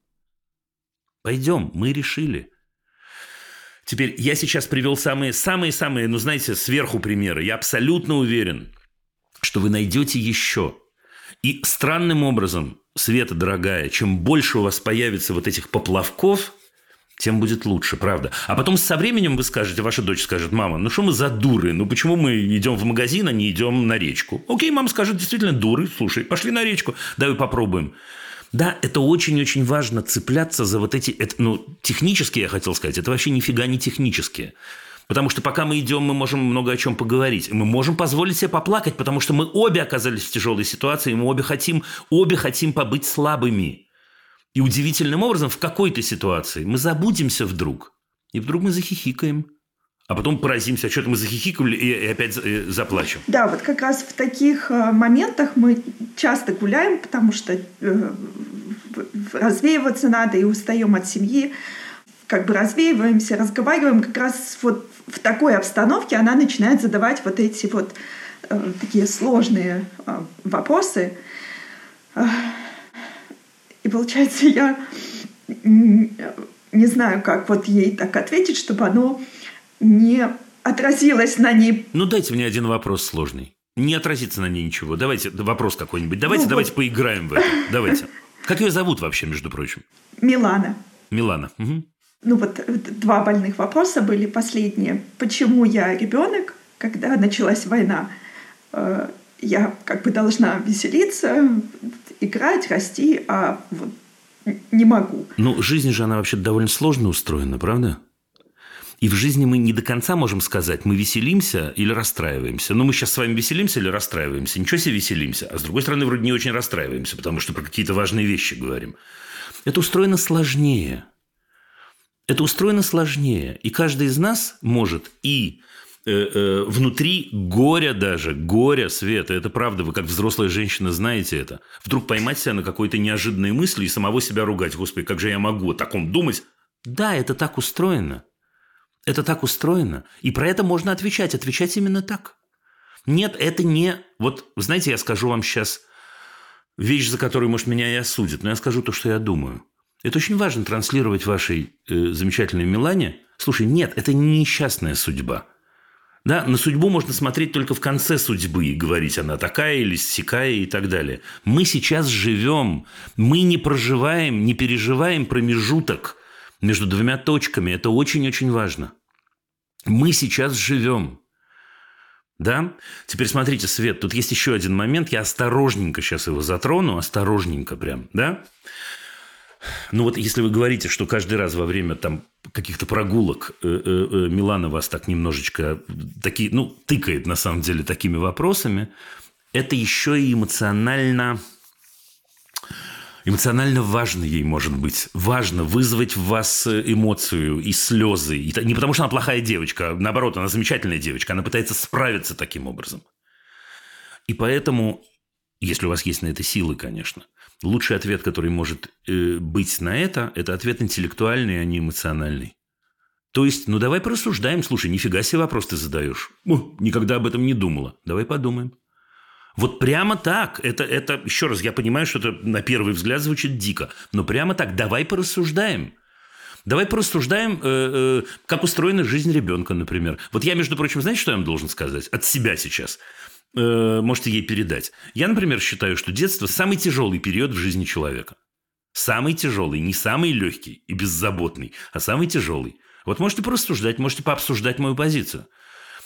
Пойдем, мы решили. Теперь я сейчас привел самые-самые-самые, ну, знаете, сверху примеры. Я абсолютно уверен, что вы найдете еще. И странным образом, Света, дорогая, чем больше у вас появится вот этих поплавков, тем будет лучше, правда. А потом со временем вы скажете, ваша дочь скажет, мама, ну что мы за дуры? Ну почему мы идем в магазин, а не идем на речку? Окей, мама скажет, действительно дуры, слушай, пошли на речку, давай попробуем. Да, это очень-очень важно цепляться за вот эти, это, ну, технические, я хотел сказать, это вообще нифига не технические. Потому что пока мы идем, мы можем много о чем поговорить. Мы можем позволить себе поплакать, потому что мы обе оказались в тяжелой ситуации, и мы обе хотим, обе хотим побыть слабыми. И удивительным образом в какой-то ситуации мы забудемся вдруг, и вдруг мы захихикаем. А потом поразимся, а что-то мы захихикали и опять э, заплачем. Да, вот как раз в таких э, моментах мы часто гуляем, потому что э, развеиваться надо и устаем от семьи как бы развеиваемся, разговариваем, как раз вот в такой обстановке она начинает задавать вот эти вот э, такие сложные э, вопросы. И получается, я не знаю, как вот ей так ответить, чтобы оно не отразилось на ней. Ну, дайте мне один вопрос сложный. Не отразится на ней ничего. Давайте вопрос какой-нибудь. Давайте, ну, давайте вот. поиграем в это. Давайте. Как ее зовут вообще, между прочим? Милана. Милана. Угу ну вот э, два больных вопроса были последние. Почему я ребенок, когда началась война? Э, я как бы должна веселиться, играть, расти, а вот не могу. Ну, жизнь же, она вообще довольно сложно устроена, правда? И в жизни мы не до конца можем сказать, мы веселимся или расстраиваемся. Ну, мы сейчас с вами веселимся или расстраиваемся. Ничего себе веселимся. А с другой стороны, вроде не очень расстраиваемся, потому что про какие-то важные вещи говорим. Это устроено сложнее это устроено сложнее. И каждый из нас может и э, э, внутри горя даже, горя света, это правда, вы как взрослая женщина знаете это, вдруг поймать себя на какой-то неожиданной мысли и самого себя ругать. Господи, как же я могу о таком думать? Да, это так устроено. Это так устроено. И про это можно отвечать. Отвечать именно так. Нет, это не... Вот, знаете, я скажу вам сейчас вещь, за которую, может, меня и осудят, но я скажу то, что я думаю – это очень важно транслировать вашей э, замечательной Милане. Слушай, нет, это не несчастная судьба. Да, на судьбу можно смотреть только в конце судьбы и говорить, она такая или сякая и так далее. Мы сейчас живем, мы не проживаем, не переживаем промежуток между двумя точками. Это очень-очень важно. Мы сейчас живем. Да? Теперь смотрите, Свет, тут есть еще один момент. Я осторожненько сейчас его затрону, осторожненько прям, да? Ну вот если вы говорите, что каждый раз во время там каких-то прогулок э, э, э, Милана вас так немножечко такие, ну, тыкает на самом деле такими вопросами, это еще и эмоционально эмоционально важно ей, может быть. Важно вызвать в вас эмоцию и слезы. И не потому, что она плохая девочка, а наоборот, она замечательная девочка. Она пытается справиться таким образом. И поэтому, если у вас есть на это силы, конечно, Лучший ответ, который может э, быть на это, это ответ интеллектуальный, а не эмоциональный. То есть, ну давай порассуждаем. Слушай, нифига себе вопрос ты задаешь. О, никогда об этом не думала. Давай подумаем. Вот прямо так. Это, это, еще раз, я понимаю, что это на первый взгляд звучит дико. Но прямо так. Давай порассуждаем. Давай порассуждаем, э, э, как устроена жизнь ребенка, например. Вот я, между прочим, знаете, что я вам должен сказать? От себя сейчас э, можете ей передать. Я, например, считаю, что детство – самый тяжелый период в жизни человека. Самый тяжелый, не самый легкий и беззаботный, а самый тяжелый. Вот можете порассуждать, можете пообсуждать мою позицию.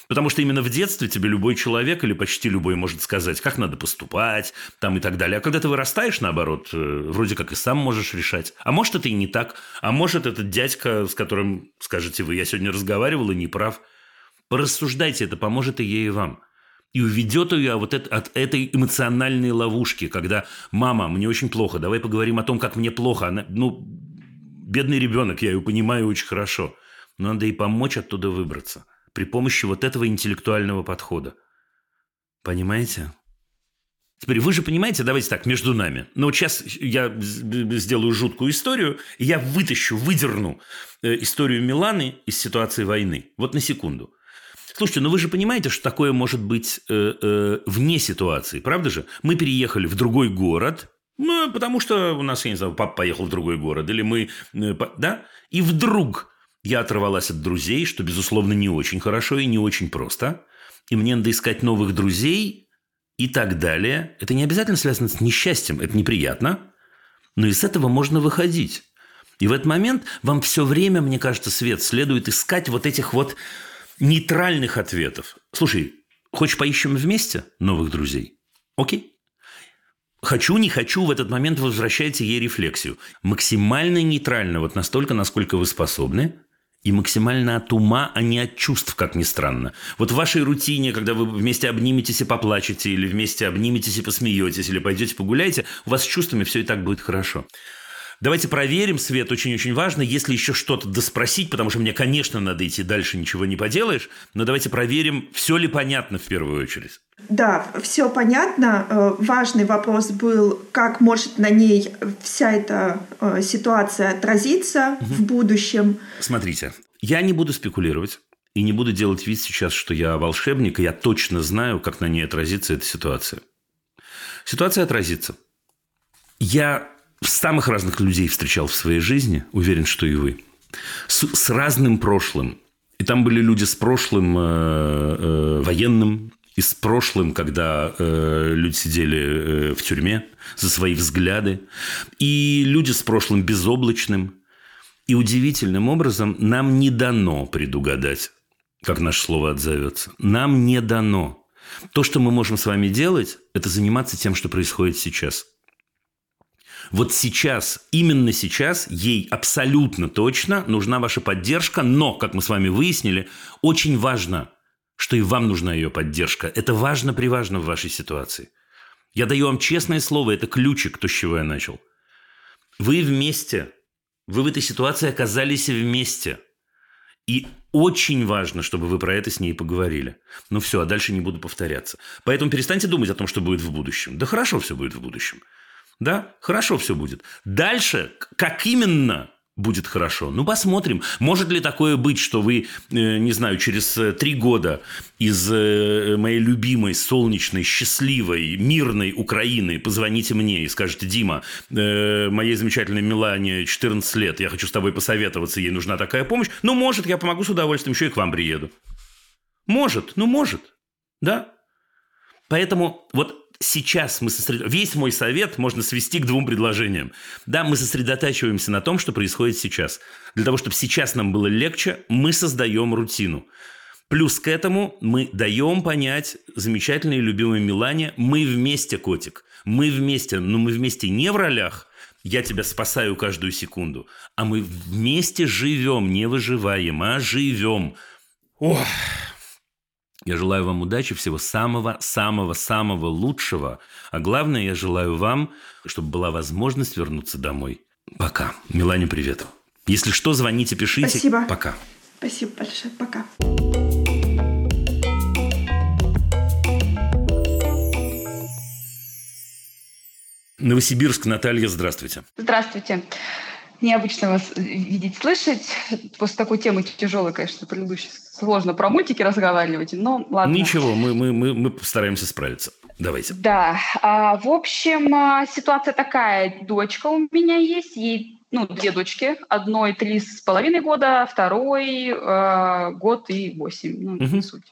Потому что именно в детстве тебе любой человек или почти любой может сказать, как надо поступать, там и так далее. А когда ты вырастаешь, наоборот, э, вроде как и сам можешь решать. А может, это и не так. А может, этот дядька, с которым, скажете вы, я сегодня разговаривал и не прав. Порассуждайте, это поможет и ей, и вам и уведет ее вот это, от этой эмоциональной ловушки, когда «мама, мне очень плохо, давай поговорим о том, как мне плохо». Она, ну, бедный ребенок, я ее понимаю очень хорошо. Но надо ей помочь оттуда выбраться при помощи вот этого интеллектуального подхода. Понимаете? Теперь вы же понимаете, давайте так, между нами. Но вот сейчас я сделаю жуткую историю, и я вытащу, выдерну э, историю Миланы из ситуации войны. Вот на секунду. Слушайте, ну вы же понимаете, что такое может быть э, э, вне ситуации, правда же? Мы переехали в другой город, ну, потому что у нас, я не знаю, папа поехал в другой город, или мы, э, да? И вдруг я оторвалась от друзей, что, безусловно, не очень хорошо и не очень просто. И мне надо искать новых друзей и так далее. Это не обязательно связано с несчастьем, это неприятно, но из этого можно выходить. И в этот момент вам все время, мне кажется, Свет, следует искать вот этих вот нейтральных ответов. Слушай, хочешь поищем вместе новых друзей? Окей. Хочу, не хочу, в этот момент возвращайте ей рефлексию. Максимально нейтрально, вот настолько, насколько вы способны, и максимально от ума, а не от чувств, как ни странно. Вот в вашей рутине, когда вы вместе обниметесь и поплачете, или вместе обниметесь и посмеетесь, или пойдете погуляете, у вас с чувствами все и так будет хорошо. Давайте проверим, Свет, очень-очень важно, если еще что-то доспросить, потому что мне, конечно, надо идти дальше, ничего не поделаешь, но давайте проверим, все ли понятно в первую очередь. Да, все понятно. Э, важный вопрос был, как может на ней вся эта э, ситуация отразиться угу. в будущем. Смотрите, я не буду спекулировать и не буду делать вид сейчас, что я волшебник, и я точно знаю, как на ней отразится эта ситуация. Ситуация отразится. Я самых разных людей встречал в своей жизни, уверен, что и вы, с, с разным прошлым. И там были люди с прошлым э, э, военным, и с прошлым, когда э, люди сидели э, в тюрьме за свои взгляды, и люди с прошлым безоблачным. И удивительным образом нам не дано предугадать, как наше слово отзовется. Нам не дано. То, что мы можем с вами делать, это заниматься тем, что происходит сейчас – вот сейчас, именно сейчас, ей абсолютно точно нужна ваша поддержка, но, как мы с вами выяснили, очень важно, что и вам нужна ее поддержка. Это важно-приважно в вашей ситуации. Я даю вам честное слово, это ключик, то, с чего я начал. Вы вместе, вы в этой ситуации оказались вместе. И очень важно, чтобы вы про это с ней поговорили. Ну все, а дальше не буду повторяться. Поэтому перестаньте думать о том, что будет в будущем. Да хорошо все будет в будущем. Да, хорошо все будет. Дальше, как именно будет хорошо. Ну, посмотрим. Может ли такое быть, что вы, э, не знаю, через э, три года из э, моей любимой, солнечной, счастливой, мирной Украины позвоните мне и скажете, Дима, моей замечательной Милане 14 лет, я хочу с тобой посоветоваться, ей нужна такая помощь. Ну, может, я помогу с удовольствием, еще и к вам приеду. Может, ну, может. Да? Поэтому вот сейчас мы сосредоточиваемся... Весь мой совет можно свести к двум предложениям. Да, мы сосредотачиваемся на том, что происходит сейчас. Для того, чтобы сейчас нам было легче, мы создаем рутину. Плюс к этому мы даем понять замечательной и любимой Милане, мы вместе, котик, мы вместе, но мы вместе не в ролях, я тебя спасаю каждую секунду, а мы вместе живем, не выживаем, а живем. Ох, я желаю вам удачи, всего самого-самого-самого лучшего. А главное, я желаю вам, чтобы была возможность вернуться домой. Пока. Милане, привет. Если что, звоните, пишите. Спасибо. Пока. Спасибо большое. Пока. Новосибирск, Наталья, здравствуйте. Здравствуйте. Необычно вас видеть, слышать. После такой темы тяжелой, конечно, предыдущей сложно про мультики разговаривать, но ладно. Ничего, мы, мы, мы, мы постараемся справиться. Давайте. Да, а, в общем, а, ситуация такая. Дочка у меня есть, ей ну, две дочки. Одной три с половиной года, второй э, год и восемь. Ну, угу. не суть.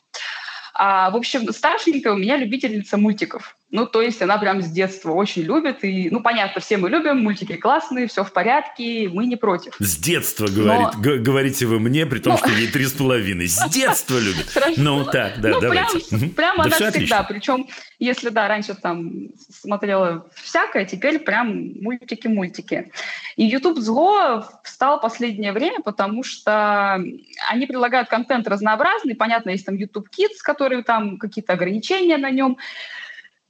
А, в общем, старшенькая у меня любительница мультиков. Ну, то есть она прям с детства очень любит. И, ну, понятно, все мы любим, мультики классные, все в порядке, мы не против. С детства, говорит, Но... говорите вы мне, при том, Но... что ей три с половиной. С детства любит. Ну, так, да, ну, давайте. Прям, прям она всегда. Причем, если, да, раньше там смотрела всякое, теперь прям мультики-мультики. И YouTube зло стало последнее время, потому что они предлагают контент разнообразный. Понятно, есть там YouTube Kids, который там какие-то ограничения на нем.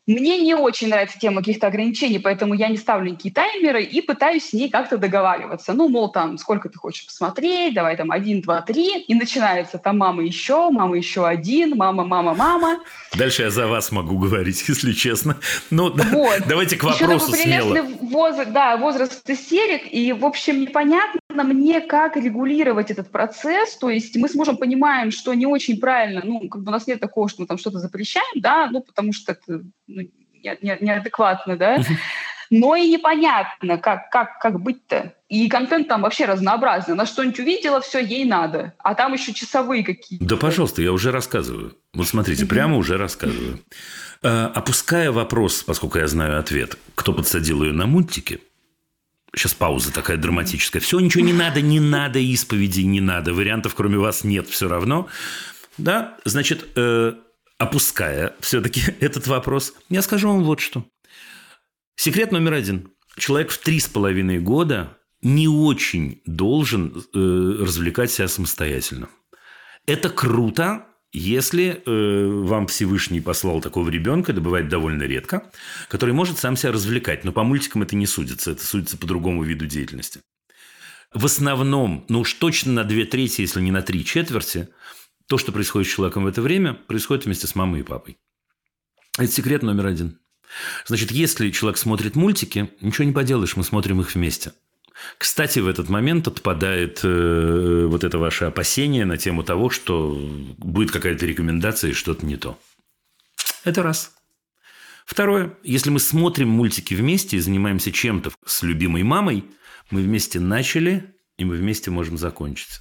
Мне не очень нравится тема каких-то ограничений, поэтому я не ставлю никакие таймеры и пытаюсь с ней как-то договариваться. Ну, мол, там, сколько ты хочешь посмотреть, давай там один, два, три. И начинается там мама еще, мама еще один, мама, мама, мама. Дальше я за вас могу говорить, [LAUGHS] если честно. Ну, вот. давайте к вопросу еще смело. Возраст, да, возраст истерик. И, в общем, непонятно мне, как регулировать этот процесс. То есть мы с мужем понимаем, что не очень правильно, ну, как бы у нас нет такого, что мы там что-то запрещаем, да, ну, потому что это ну, не, не, неадекватно, да, но и непонятно, как, как, как быть-то. И контент там вообще разнообразный. Она что-нибудь увидела, все, ей надо. А там еще часовые какие-то. Да, пожалуйста, я уже рассказываю. Вот смотрите, прямо уже рассказываю. А, опуская вопрос, поскольку я знаю ответ, кто подсадил ее на мультики, Сейчас пауза такая драматическая. Все, ничего не надо, не надо исповеди, не надо. Вариантов, кроме вас, нет все равно. Да, значит, э, опуская все-таки [LAUGHS] этот вопрос, я скажу вам вот что. Секрет номер один. Человек в три с половиной года не очень должен э, развлекать себя самостоятельно. Это круто, если э, вам Всевышний послал такого ребенка, это бывает довольно редко, который может сам себя развлекать. Но по мультикам это не судится, это судится по другому виду деятельности. В основном, ну уж точно на две трети, если не на три четверти, то, что происходит с человеком в это время, происходит вместе с мамой и папой. Это секрет номер один. Значит, если человек смотрит мультики, ничего не поделаешь, мы смотрим их вместе. Кстати, в этот момент отпадает э, вот это ваше опасение на тему того, что будет какая-то рекомендация и что-то не то. Это раз. Второе. Если мы смотрим мультики вместе и занимаемся чем-то с любимой мамой, мы вместе начали, и мы вместе можем закончить.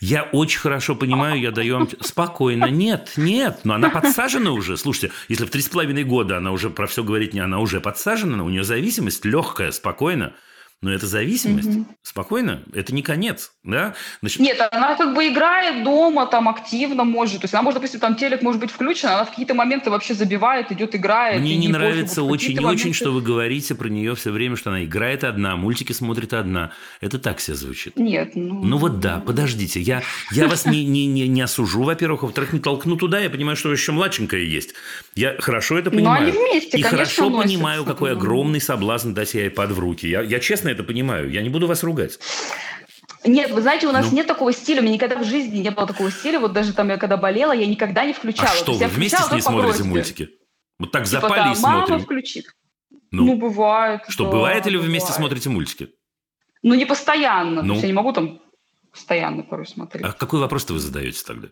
Я очень хорошо понимаю, я даю вам... [LAUGHS] Спокойно. Нет, нет, но она подсажена уже. Слушайте, если в три с половиной года она уже про все говорит не, она уже подсажена, у нее зависимость легкая, спокойно. Но это зависимость. Угу. Спокойно. Это не конец. Да? Значит... Нет, она как бы играет дома, там активно может. То есть она может, допустим, там телек может быть включен, она в какие-то моменты вообще забивает, идет, играет. Мне не нравится очень и очень, что вы говорите про нее все время, что она играет одна, мультики смотрит одна. Это так все звучит. Нет. Ну, ну вот да, подождите. Я, я вас не, не, не, не осужу, во-первых. Во-вторых, не толкну туда. Я понимаю, что еще младшенькая есть. Я хорошо это понимаю. Но они вместе, И хорошо носятся. понимаю, какой огромный соблазн дать ей iPad в руки. Я, я честно это понимаю. Я не буду вас ругать. Нет, вы знаете, у нас ну. нет такого стиля, у меня никогда в жизни не было такого стиля. Вот даже там я когда болела, я никогда не включала. А что, вы вместе с ней смотрите мультики? Вот так типа, запали да, и смотрим. мама включит. Ну, ну бывает. Что, да, бывает или вы вместе смотрите мультики? Ну, не постоянно. Ну. То есть я не могу там постоянно порой смотреть. А какой вопрос-то вы задаете тогда?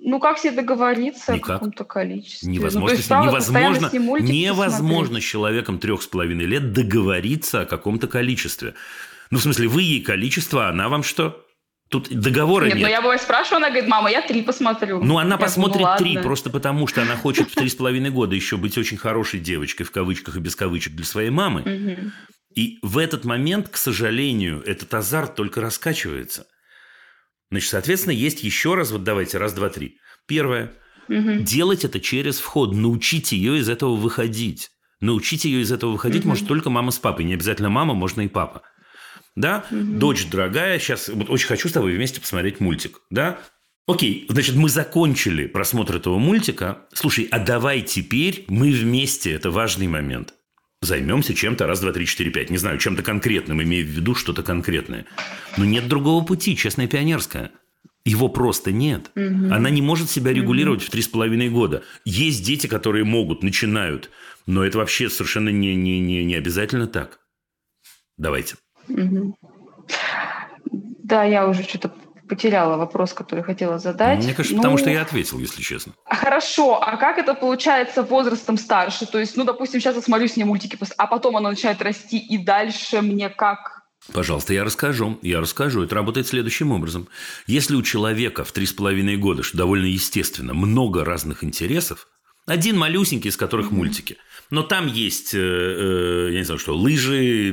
Ну, как себе договориться Никак. о каком-то количестве? Невозможно, ну, есть, невозможно, невозможно с человеком трех с половиной лет договориться о каком-то количестве. Ну, в смысле, вы ей количество, а она вам что? Тут договора нет. Нет, но я бывает спрашиваю, она говорит, мама, я три посмотрю. Ну, она я посмотрит думаю, три, просто потому что она хочет в три [LAUGHS] с половиной года еще быть очень хорошей девочкой, в кавычках и без кавычек, для своей мамы. И в этот момент, к сожалению, этот азарт только раскачивается. Значит, соответственно, есть еще раз, вот давайте, раз, два, три. Первое. Угу. Делать это через вход. Научить ее из этого выходить. Научить ее из этого выходить угу. может только мама с папой. Не обязательно мама, можно и папа. Да? Угу. Дочь дорогая, сейчас вот очень хочу с тобой вместе посмотреть мультик. Да? Окей, значит, мы закончили просмотр этого мультика. Слушай, а давай теперь мы вместе, это важный момент, займемся чем-то раз, два, три, четыре, пять. Не знаю, чем-то конкретным, имея в виду что-то конкретное. Но нет другого пути, честная пионерская. Его просто нет. Угу. Она не может себя регулировать угу. в три с половиной года. Есть дети, которые могут, начинают. Но это вообще совершенно не, не, не, не обязательно так. Давайте. Угу. Да, я уже что-то потеряла вопрос, который хотела задать. Мне кажется, ну, потому что я ответил, если честно. Хорошо, а как это получается возрастом старше? То есть, ну, допустим, сейчас я смотрю с ней мультики, а потом она начинает расти, и дальше мне как Пожалуйста, я расскажу. Я расскажу. Это работает следующим образом. Если у человека в три с половиной года, что довольно естественно, много разных интересов, один малюсенький, из которых мультики. Но там есть, э, э, я не знаю, что, лыжи,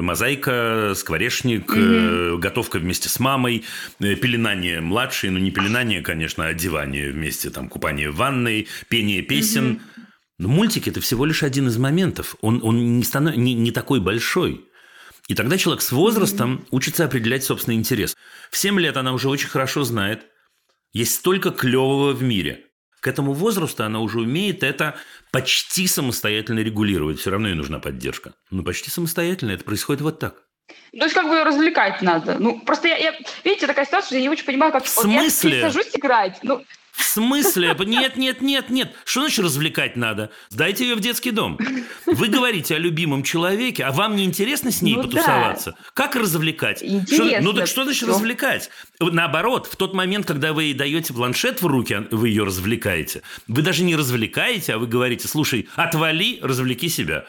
мозаика, скворечник, mm-hmm. готовка вместе с мамой, пеленание младшие, ну не пеленание, конечно, а одевание вместе, там, купание в ванной, пение песен. Mm-hmm. Но мультики – это всего лишь один из моментов. Он, он не, станов... не, не такой большой. И тогда человек с возрастом mm-hmm. учится определять собственный интерес. В 7 лет она уже очень хорошо знает, есть столько клевого в мире – К этому возрасту она уже умеет это почти самостоятельно регулировать. Все равно ей нужна поддержка. Но почти самостоятельно это происходит вот так. То есть как бы ее развлекать надо. Ну, просто я, я видите, такая ситуация, что я не очень понимаю, как... В смысле? Я сажусь играть, ну, в смысле? Нет, нет, нет, нет. Что значит развлекать надо? Дайте ее в детский дом. Вы говорите о любимом человеке, а вам не интересно с ней ну, потусоваться? Да. Как развлекать? Интересно. Что, ну так что значит что? развлекать? Наоборот, в тот момент, когда вы ей даете планшет в руки, а вы ее развлекаете. Вы даже не развлекаете, а вы говорите, слушай, отвали, развлеки себя.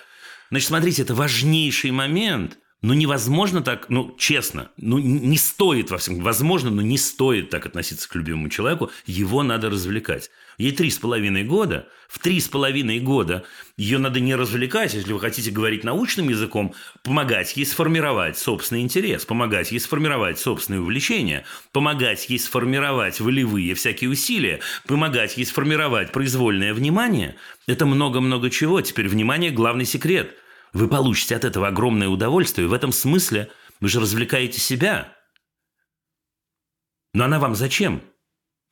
Значит, смотрите, это важнейший момент. Ну, невозможно так, ну, честно, ну, не стоит, во всем, возможно, но не стоит так относиться к любимому человеку, его надо развлекать. Ей три с половиной года, в три с половиной года ее надо не развлекать, если вы хотите говорить научным языком, помогать ей сформировать собственный интерес, помогать ей сформировать собственные увлечения, помогать ей сформировать волевые всякие усилия, помогать ей сформировать произвольное внимание. Это много-много чего. Теперь внимание – главный секрет – вы получите от этого огромное удовольствие. В этом смысле вы же развлекаете себя. Но она вам зачем?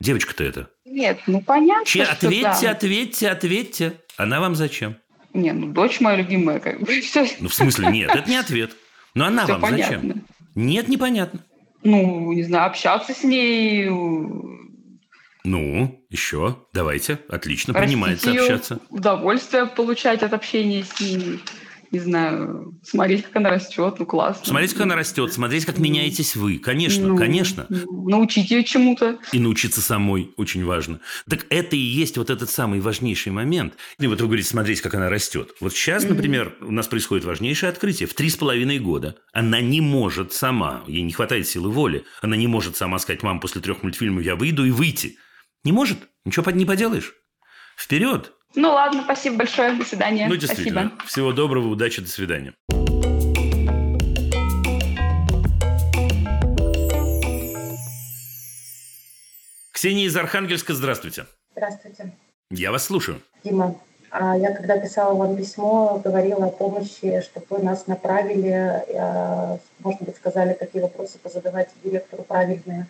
Девочка-то это. Нет, ну понятно. Че, что ответьте, да. ответьте, ответьте. Она вам зачем? Не, ну дочь моя любимая, как бы [LAUGHS] все. Ну в смысле нет, это не ответ. Но она все вам понятно. зачем? Нет, непонятно. Ну, не знаю, общаться с ней. Ну, еще, давайте, отлично, принимается общаться. Удовольствие получать от общения с ней не знаю, смотреть, как она растет, ну классно. Смотреть, как она растет, смотреть, как меняетесь вы. Конечно, ну, конечно. Научить ее чему-то. И научиться самой очень важно. Так это и есть вот этот самый важнейший момент. И вот вы говорите, смотреть, как она растет. Вот сейчас, например, у нас происходит важнейшее открытие. В три с половиной года она не может сама, ей не хватает силы воли, она не может сама сказать, мам, после трех мультфильмов я выйду и выйти. Не может. Ничего не поделаешь. Вперед! Ну ладно, спасибо большое, до свидания. Ну действительно, спасибо. всего доброго, удачи, до свидания. Ксения из Архангельска, здравствуйте. Здравствуйте. Я вас слушаю. Дима, а я когда писала вам письмо, говорила о помощи, чтобы вы нас направили, а, может быть, сказали, какие вопросы позадавать директору правильные.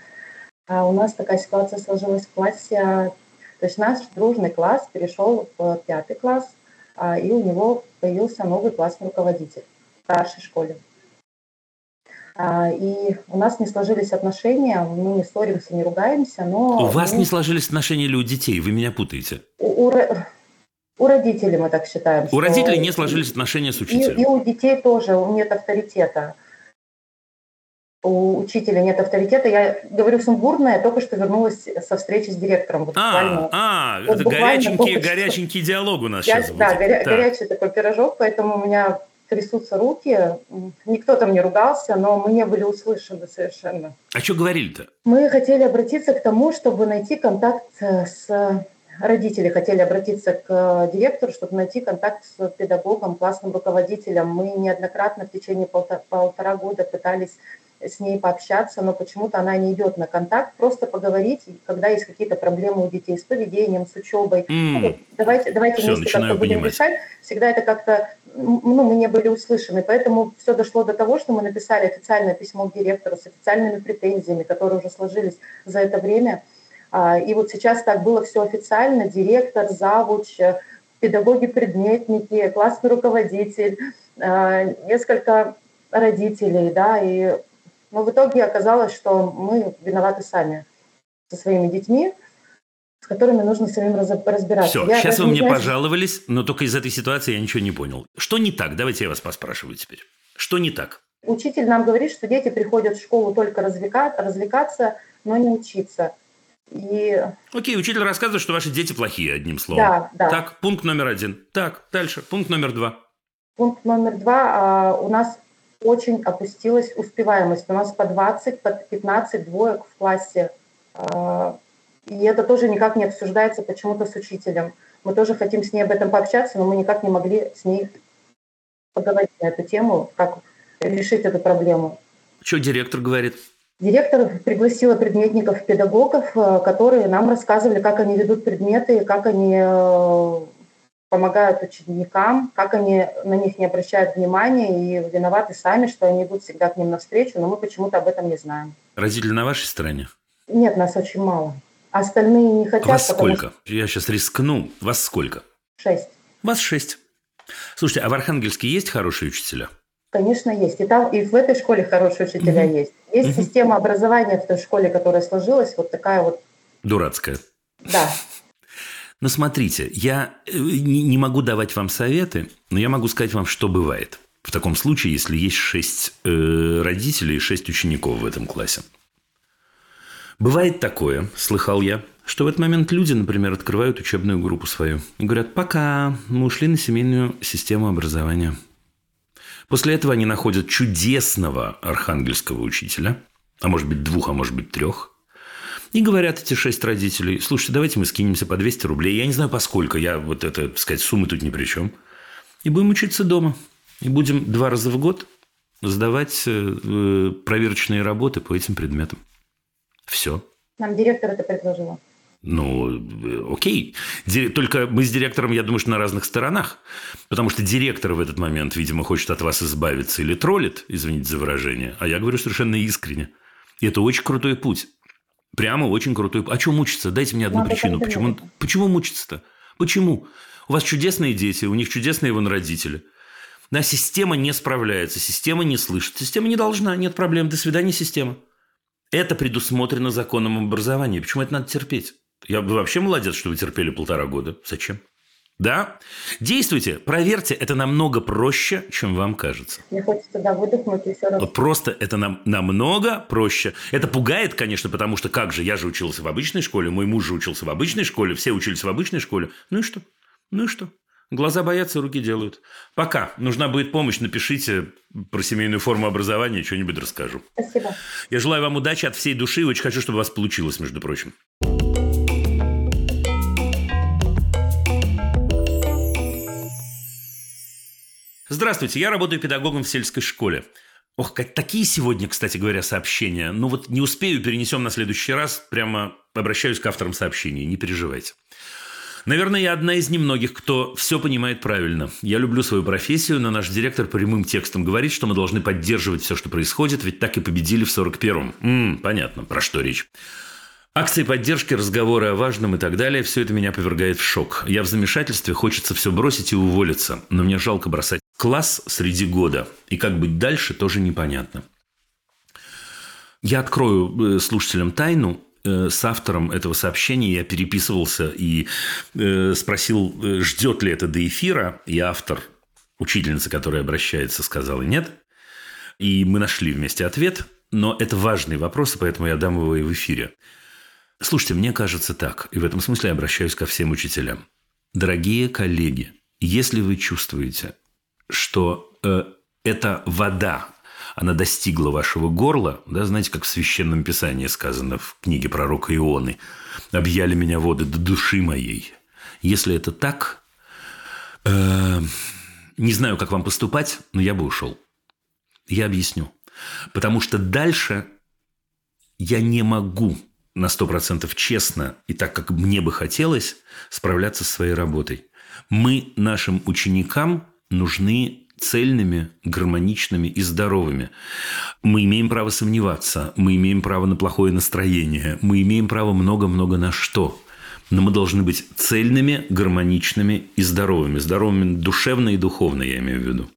А у нас такая ситуация сложилась в классе. То есть наш дружный класс перешел в пятый класс, а, и у него появился новый классный руководитель в старшей школе. А, и у нас не сложились отношения, мы не ссоримся, не ругаемся, но... У вас не сложились отношения или у детей? Вы меня путаете. У, у, у родителей мы так считаем. У родителей не сложились отношения с учителем. И, и у детей тоже нет авторитета у учителя нет авторитета. Я говорю сумбурно, только что вернулась со встречи с директором. Вот а, а, вот это горяченький, горяченький диалог у нас я, сейчас будет. Да, горя, горячий такой пирожок, поэтому у меня трясутся руки. Никто там не ругался, но мы не были услышаны совершенно. А что говорили-то? Мы хотели обратиться к тому, чтобы найти контакт с родители хотели обратиться к директору, чтобы найти контакт с педагогом, классным руководителем. Мы неоднократно в течение полтора, полтора года пытались с ней пообщаться, но почему-то она не идет на контакт, просто поговорить, когда есть какие-то проблемы у детей с поведением, с учебой. Mm. Ну, давайте давайте все, вместе как-то будем понимать. решать. Всегда это как-то, ну, мы не были услышаны, поэтому все дошло до того, что мы написали официальное письмо к директору с официальными претензиями, которые уже сложились за это время. А, и вот сейчас так было все официально, директор, завуч, педагоги-предметники, классный руководитель, а, несколько родителей, да, и но в итоге оказалось, что мы виноваты сами со своими детьми, с которыми нужно самим разбираться. Все, я сейчас вы мне знаю... пожаловались, но только из этой ситуации я ничего не понял. Что не так? Давайте я вас поспрашиваю теперь. Что не так? Учитель нам говорит, что дети приходят в школу только развлекаться, развлекаться но не учиться. И... Окей, учитель рассказывает, что ваши дети плохие, одним словом. Да, да. Так, пункт номер один. Так, дальше. Пункт номер два. Пункт номер два. А, у нас очень опустилась успеваемость. У нас по 20, по 15 двоек в классе. А, и это тоже никак не обсуждается почему-то с учителем. Мы тоже хотим с ней об этом пообщаться, но мы никак не могли с ней поговорить на эту тему, как решить эту проблему. Что директор говорит? Директор пригласила предметников, педагогов, э, которые нам рассказывали, как они ведут предметы, как они э, помогают ученикам, как они на них не обращают внимания и виноваты сами, что они идут всегда к ним навстречу, но мы почему-то об этом не знаем. Родители на вашей стороне? Нет, нас очень мало. Остальные не хотят. Вас сколько? Что... Я сейчас рискну. Вас сколько? Шесть. Вас шесть. Слушайте, а в Архангельске есть хорошие учителя? Конечно, есть. И там, и в этой школе хорошие учителя угу. есть. Есть угу. система образования в той школе, которая сложилась, вот такая вот. Дурацкая. Да. Но смотрите, я э, не могу давать вам советы, но я могу сказать вам, что бывает. В таком случае, если есть шесть э, родителей и шесть учеников в этом классе. Бывает такое, слыхал я, что в этот момент люди, например, открывают учебную группу свою и говорят, пока, мы ушли на семейную систему образования. После этого они находят чудесного архангельского учителя, а может быть двух, а может быть трех, и говорят эти шесть родителей, слушайте, давайте мы скинемся по 200 рублей. Я не знаю, поскольку, я вот это, так сказать, суммы тут ни при чем. И будем учиться дома. И будем два раза в год сдавать э, проверочные работы по этим предметам. Все. Нам директор это предложила. Ну, окей. Только мы с директором, я думаю, что на разных сторонах. Потому что директор в этот момент, видимо, хочет от вас избавиться или троллит, извините за выражение. А я говорю совершенно искренне. И это очень крутой путь. Прямо очень крутой. А что мучиться? Дайте мне одну Надо причину. Почему, почему мучиться-то? Почему? У вас чудесные дети, у них чудесные вон родители. Да, система не справляется, система не слышит, система не должна, нет проблем. До свидания, система. Это предусмотрено законом образования. Почему это надо терпеть? Я бы вообще молодец, что вы терпели полтора года. Зачем? Да? Действуйте, проверьте, это намного проще, чем вам кажется. Мне хочется туда выдохнуть и все раз. Вот просто это нам, намного проще. Это пугает, конечно, потому что как же, я же учился в обычной школе, мой муж же учился в обычной школе, все учились в обычной школе. Ну и что? Ну и что? Глаза боятся, руки делают. Пока. Нужна будет помощь, напишите про семейную форму образования, что-нибудь расскажу. Спасибо. Я желаю вам удачи от всей души и очень хочу, чтобы у вас получилось, между прочим. Здравствуйте, я работаю педагогом в сельской школе. Ох, как такие сегодня, кстати говоря, сообщения. Ну вот не успею, перенесем на следующий раз. Прямо обращаюсь к авторам сообщений, не переживайте. Наверное, я одна из немногих, кто все понимает правильно. Я люблю свою профессию, но наш директор прямым текстом говорит, что мы должны поддерживать все, что происходит, ведь так и победили в 41-м. М-м, понятно, про что речь. Акции поддержки, разговоры о важном и так далее – все это меня повергает в шок. Я в замешательстве, хочется все бросить и уволиться, но мне жалко бросать класс среди года. И как быть дальше, тоже непонятно. Я открою э, слушателям тайну. Э, с автором этого сообщения я переписывался и э, спросил, ждет ли это до эфира. И автор, учительница, которая обращается, сказала нет. И мы нашли вместе ответ. Но это важный вопрос, и поэтому я дам его и в эфире. Слушайте, мне кажется так, и в этом смысле я обращаюсь ко всем учителям. Дорогие коллеги, если вы чувствуете, что э, эта вода, она достигла вашего горла, да, знаете, как в Священном Писании сказано в книге пророка Ионы, «Объяли меня воды до души моей». Если это так, э, не знаю, как вам поступать, но я бы ушел. Я объясню. Потому что дальше я не могу на 100% честно и так, как мне бы хотелось, справляться с своей работой. Мы нашим ученикам нужны цельными, гармоничными и здоровыми. Мы имеем право сомневаться, мы имеем право на плохое настроение, мы имеем право много-много на что. Но мы должны быть цельными, гармоничными и здоровыми. Здоровыми душевно и духовно, я имею в виду.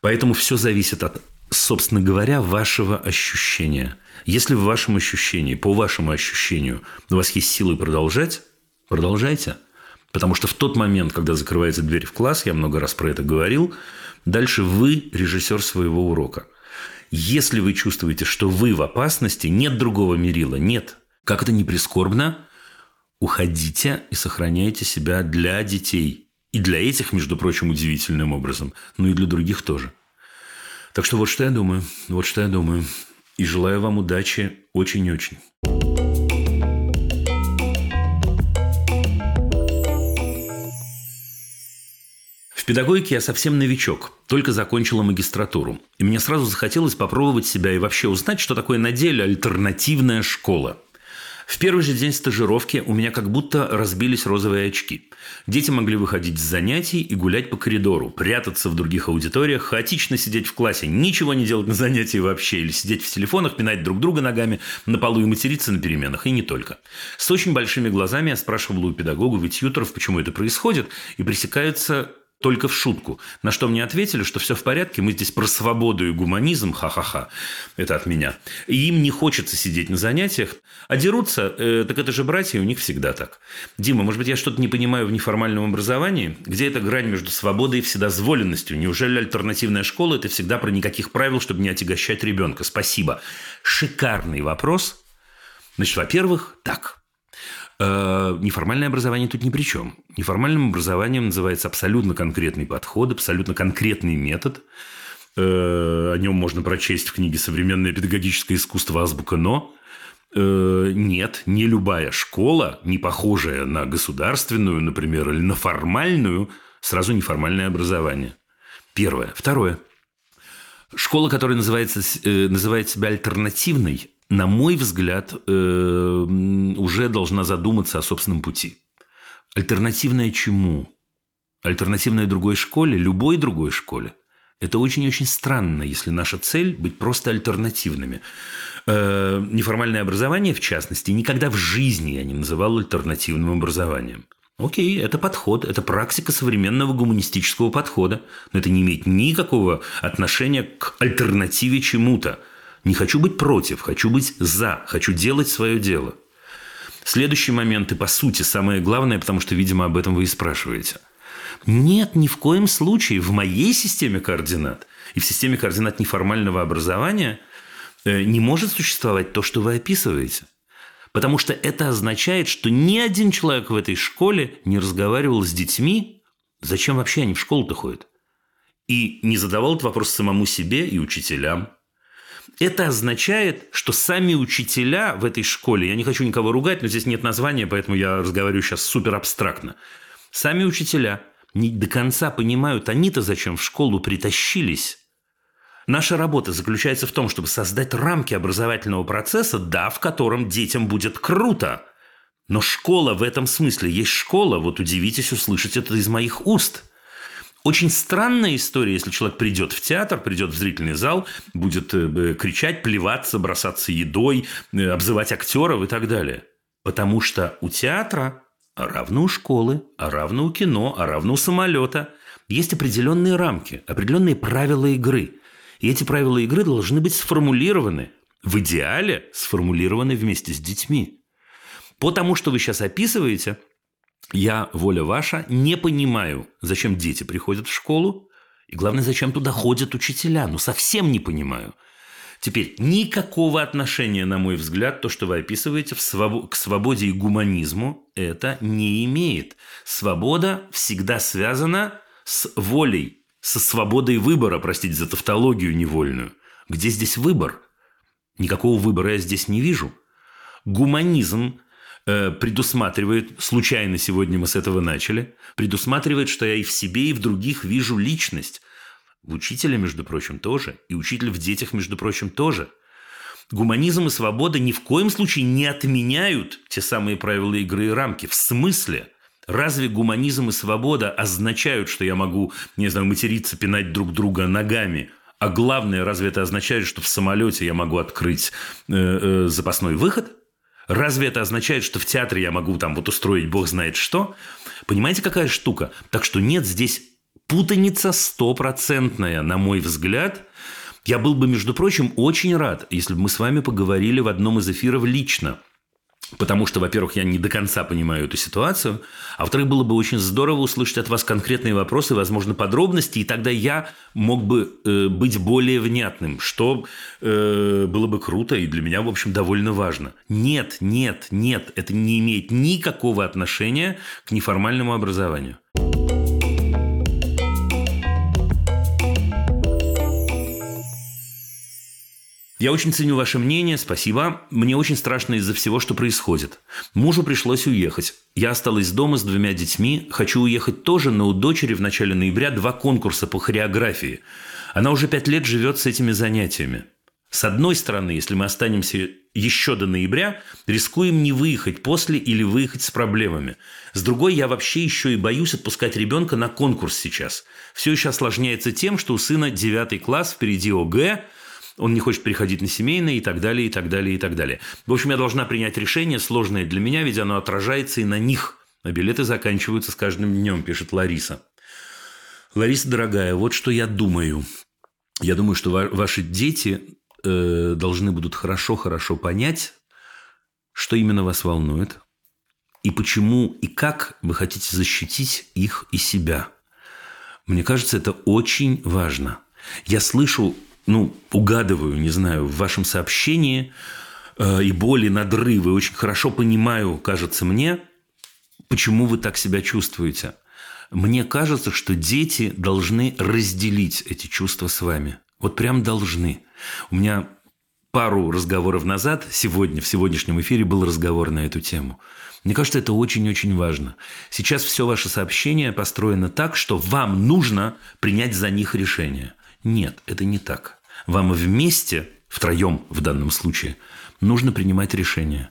Поэтому все зависит от, собственно говоря, вашего ощущения – если в вашем ощущении, по вашему ощущению, у вас есть силы продолжать, продолжайте. Потому что в тот момент, когда закрывается дверь в класс, я много раз про это говорил, дальше вы режиссер своего урока. Если вы чувствуете, что вы в опасности, нет другого мерила, нет. Как это не прискорбно, уходите и сохраняйте себя для детей. И для этих, между прочим, удивительным образом. Ну и для других тоже. Так что вот что я думаю. Вот что я думаю и желаю вам удачи очень-очень. В педагогике я совсем новичок, только закончила магистратуру. И мне сразу захотелось попробовать себя и вообще узнать, что такое на деле альтернативная школа. В первый же день стажировки у меня как будто разбились розовые очки. Дети могли выходить с занятий и гулять по коридору, прятаться в других аудиториях, хаотично сидеть в классе, ничего не делать на занятии вообще, или сидеть в телефонах, пинать друг друга ногами на полу и материться на переменах, и не только. С очень большими глазами я спрашивал у педагогов и тьюторов, почему это происходит, и пресекаются только в шутку. На что мне ответили, что все в порядке, мы здесь про свободу и гуманизм, ха-ха-ха, это от меня. И им не хочется сидеть на занятиях, а дерутся, э, так это же братья, у них всегда так. Дима, может быть, я что-то не понимаю в неформальном образовании? Где эта грань между свободой и вседозволенностью? Неужели альтернативная школа – это всегда про никаких правил, чтобы не отягощать ребенка? Спасибо. Шикарный вопрос. Значит, во-первых, так – неформальное образование тут ни при чем. Неформальным образованием называется абсолютно конкретный подход, абсолютно конкретный метод. Э, о нем можно прочесть в книге «Современное педагогическое искусство. Азбука Но». Э, нет, не любая школа, не похожая на государственную, например, или на формальную, сразу неформальное образование. Первое. Второе. Школа, которая называется, называет себя альтернативной, на мой взгляд, э, уже должна задуматься о собственном пути. Альтернативное чему? Альтернативное другой школе, любой другой школе. Это очень-очень странно, если наша цель – быть просто альтернативными. Э, неформальное образование, в частности, никогда в жизни я не называл альтернативным образованием. Окей, это подход, это практика современного гуманистического подхода, но это не имеет никакого отношения к альтернативе чему-то – не хочу быть против, хочу быть за, хочу делать свое дело. Следующий момент и, по сути, самое главное, потому что, видимо, об этом вы и спрашиваете. Нет, ни в коем случае в моей системе координат и в системе координат неформального образования э, не может существовать то, что вы описываете. Потому что это означает, что ни один человек в этой школе не разговаривал с детьми, зачем вообще они в школу-то ходят, и не задавал этот вопрос самому себе и учителям – это означает, что сами учителя в этой школе, я не хочу никого ругать, но здесь нет названия, поэтому я разговариваю сейчас супер абстрактно. Сами учителя не до конца понимают, они-то зачем в школу притащились. Наша работа заключается в том, чтобы создать рамки образовательного процесса, да, в котором детям будет круто. Но школа в этом смысле есть школа, вот удивитесь услышать это из моих уст – очень странная история, если человек придет в театр, придет в зрительный зал, будет э, кричать, плеваться, бросаться едой, э, обзывать актеров и так далее. Потому что у театра, а равно у школы, а равно у кино, а равно у самолета, есть определенные рамки, определенные правила игры. И эти правила игры должны быть сформулированы, в идеале сформулированы вместе с детьми. Потому что вы сейчас описываете – я, воля ваша, не понимаю, зачем дети приходят в школу, и главное, зачем туда ходят учителя. Ну, совсем не понимаю. Теперь, никакого отношения, на мой взгляд, то, что вы описываете своб... к свободе и гуманизму, это не имеет. Свобода всегда связана с волей, со свободой выбора, простите за тавтологию невольную. Где здесь выбор? Никакого выбора я здесь не вижу. Гуманизм предусматривает, случайно сегодня мы с этого начали, предусматривает, что я и в себе, и в других вижу личность. В учителе, между прочим, тоже. И учитель в детях, между прочим, тоже. Гуманизм и свобода ни в коем случае не отменяют те самые правила игры и рамки. В смысле? Разве гуманизм и свобода означают, что я могу, не знаю, материться, пинать друг друга ногами? А главное, разве это означает, что в самолете я могу открыть э, э, запасной выход? Разве это означает, что в театре я могу там вот устроить бог знает что? Понимаете, какая штука? Так что нет, здесь путаница стопроцентная, на мой взгляд. Я был бы, между прочим, очень рад, если бы мы с вами поговорили в одном из эфиров лично – Потому что, во-первых, я не до конца понимаю эту ситуацию, а во-вторых, было бы очень здорово услышать от вас конкретные вопросы, возможно, подробности, и тогда я мог бы э, быть более внятным, что э, было бы круто и для меня, в общем, довольно важно. Нет, нет, нет, это не имеет никакого отношения к неформальному образованию. Я очень ценю ваше мнение, спасибо. Мне очень страшно из-за всего, что происходит. Мужу пришлось уехать. Я осталась дома с двумя детьми. Хочу уехать тоже, но у дочери в начале ноября два конкурса по хореографии. Она уже пять лет живет с этими занятиями. С одной стороны, если мы останемся еще до ноября, рискуем не выехать после или выехать с проблемами. С другой, я вообще еще и боюсь отпускать ребенка на конкурс сейчас. Все еще осложняется тем, что у сына девятый класс, впереди ОГЭ, он не хочет переходить на семейное и так далее, и так далее, и так далее. В общем, я должна принять решение, сложное для меня, ведь оно отражается и на них. А билеты заканчиваются с каждым днем, пишет Лариса. Лариса, дорогая, вот что я думаю. Я думаю, что ваши дети э, должны будут хорошо-хорошо понять, что именно вас волнует, и почему и как вы хотите защитить их и себя. Мне кажется, это очень важно. Я слышу, ну, угадываю, не знаю, в вашем сообщении э, и боли, надрывы, очень хорошо понимаю, кажется мне, почему вы так себя чувствуете. Мне кажется, что дети должны разделить эти чувства с вами. Вот прям должны. У меня пару разговоров назад, сегодня, в сегодняшнем эфире был разговор на эту тему. Мне кажется, это очень-очень важно. Сейчас все ваше сообщение построено так, что вам нужно принять за них решение. Нет, это не так. Вам вместе, втроем в данном случае, нужно принимать решение.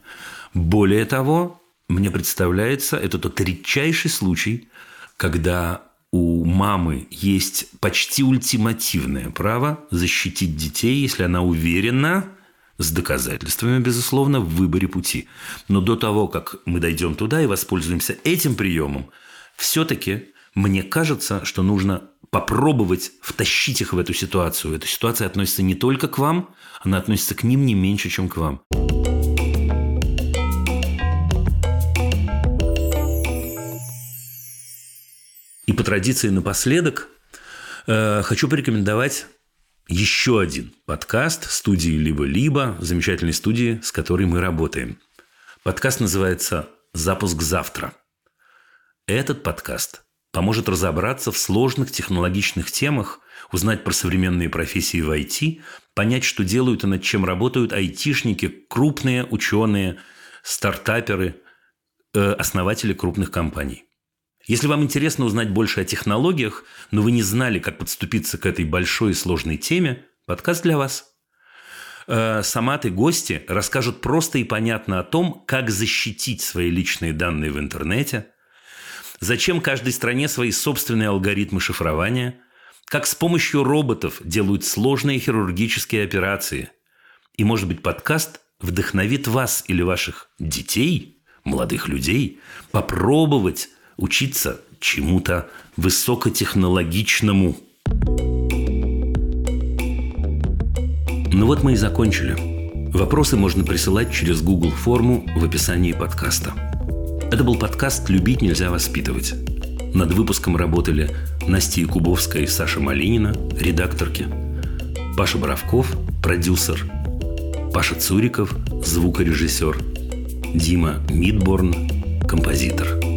Более того, мне представляется, это тот редчайший случай, когда у мамы есть почти ультимативное право защитить детей, если она уверена, с доказательствами, безусловно, в выборе пути. Но до того, как мы дойдем туда и воспользуемся этим приемом, все-таки мне кажется, что нужно попробовать втащить их в эту ситуацию. Эта ситуация относится не только к вам, она относится к ним не меньше, чем к вам. И по традиции напоследок э, хочу порекомендовать еще один подкаст студии «Либо-либо», замечательной студии, с которой мы работаем. Подкаст называется «Запуск завтра». Этот подкаст поможет разобраться в сложных технологичных темах, узнать про современные профессии в IT, понять, что делают и над чем работают айтишники, крупные ученые, стартаперы, э, основатели крупных компаний. Если вам интересно узнать больше о технологиях, но вы не знали, как подступиться к этой большой и сложной теме, подкаст для вас. Э, Саматы гости расскажут просто и понятно о том, как защитить свои личные данные в интернете, зачем каждой стране свои собственные алгоритмы шифрования, как с помощью роботов делают сложные хирургические операции. И, может быть, подкаст вдохновит вас или ваших детей, молодых людей, попробовать учиться чему-то высокотехнологичному. Ну вот мы и закончили. Вопросы можно присылать через Google форму в описании подкаста. Это был подкаст «Любить нельзя воспитывать». Над выпуском работали Настя Якубовская и Саша Малинина, редакторки, Паша Боровков, продюсер, Паша Цуриков, звукорежиссер, Дима Мидборн, композитор –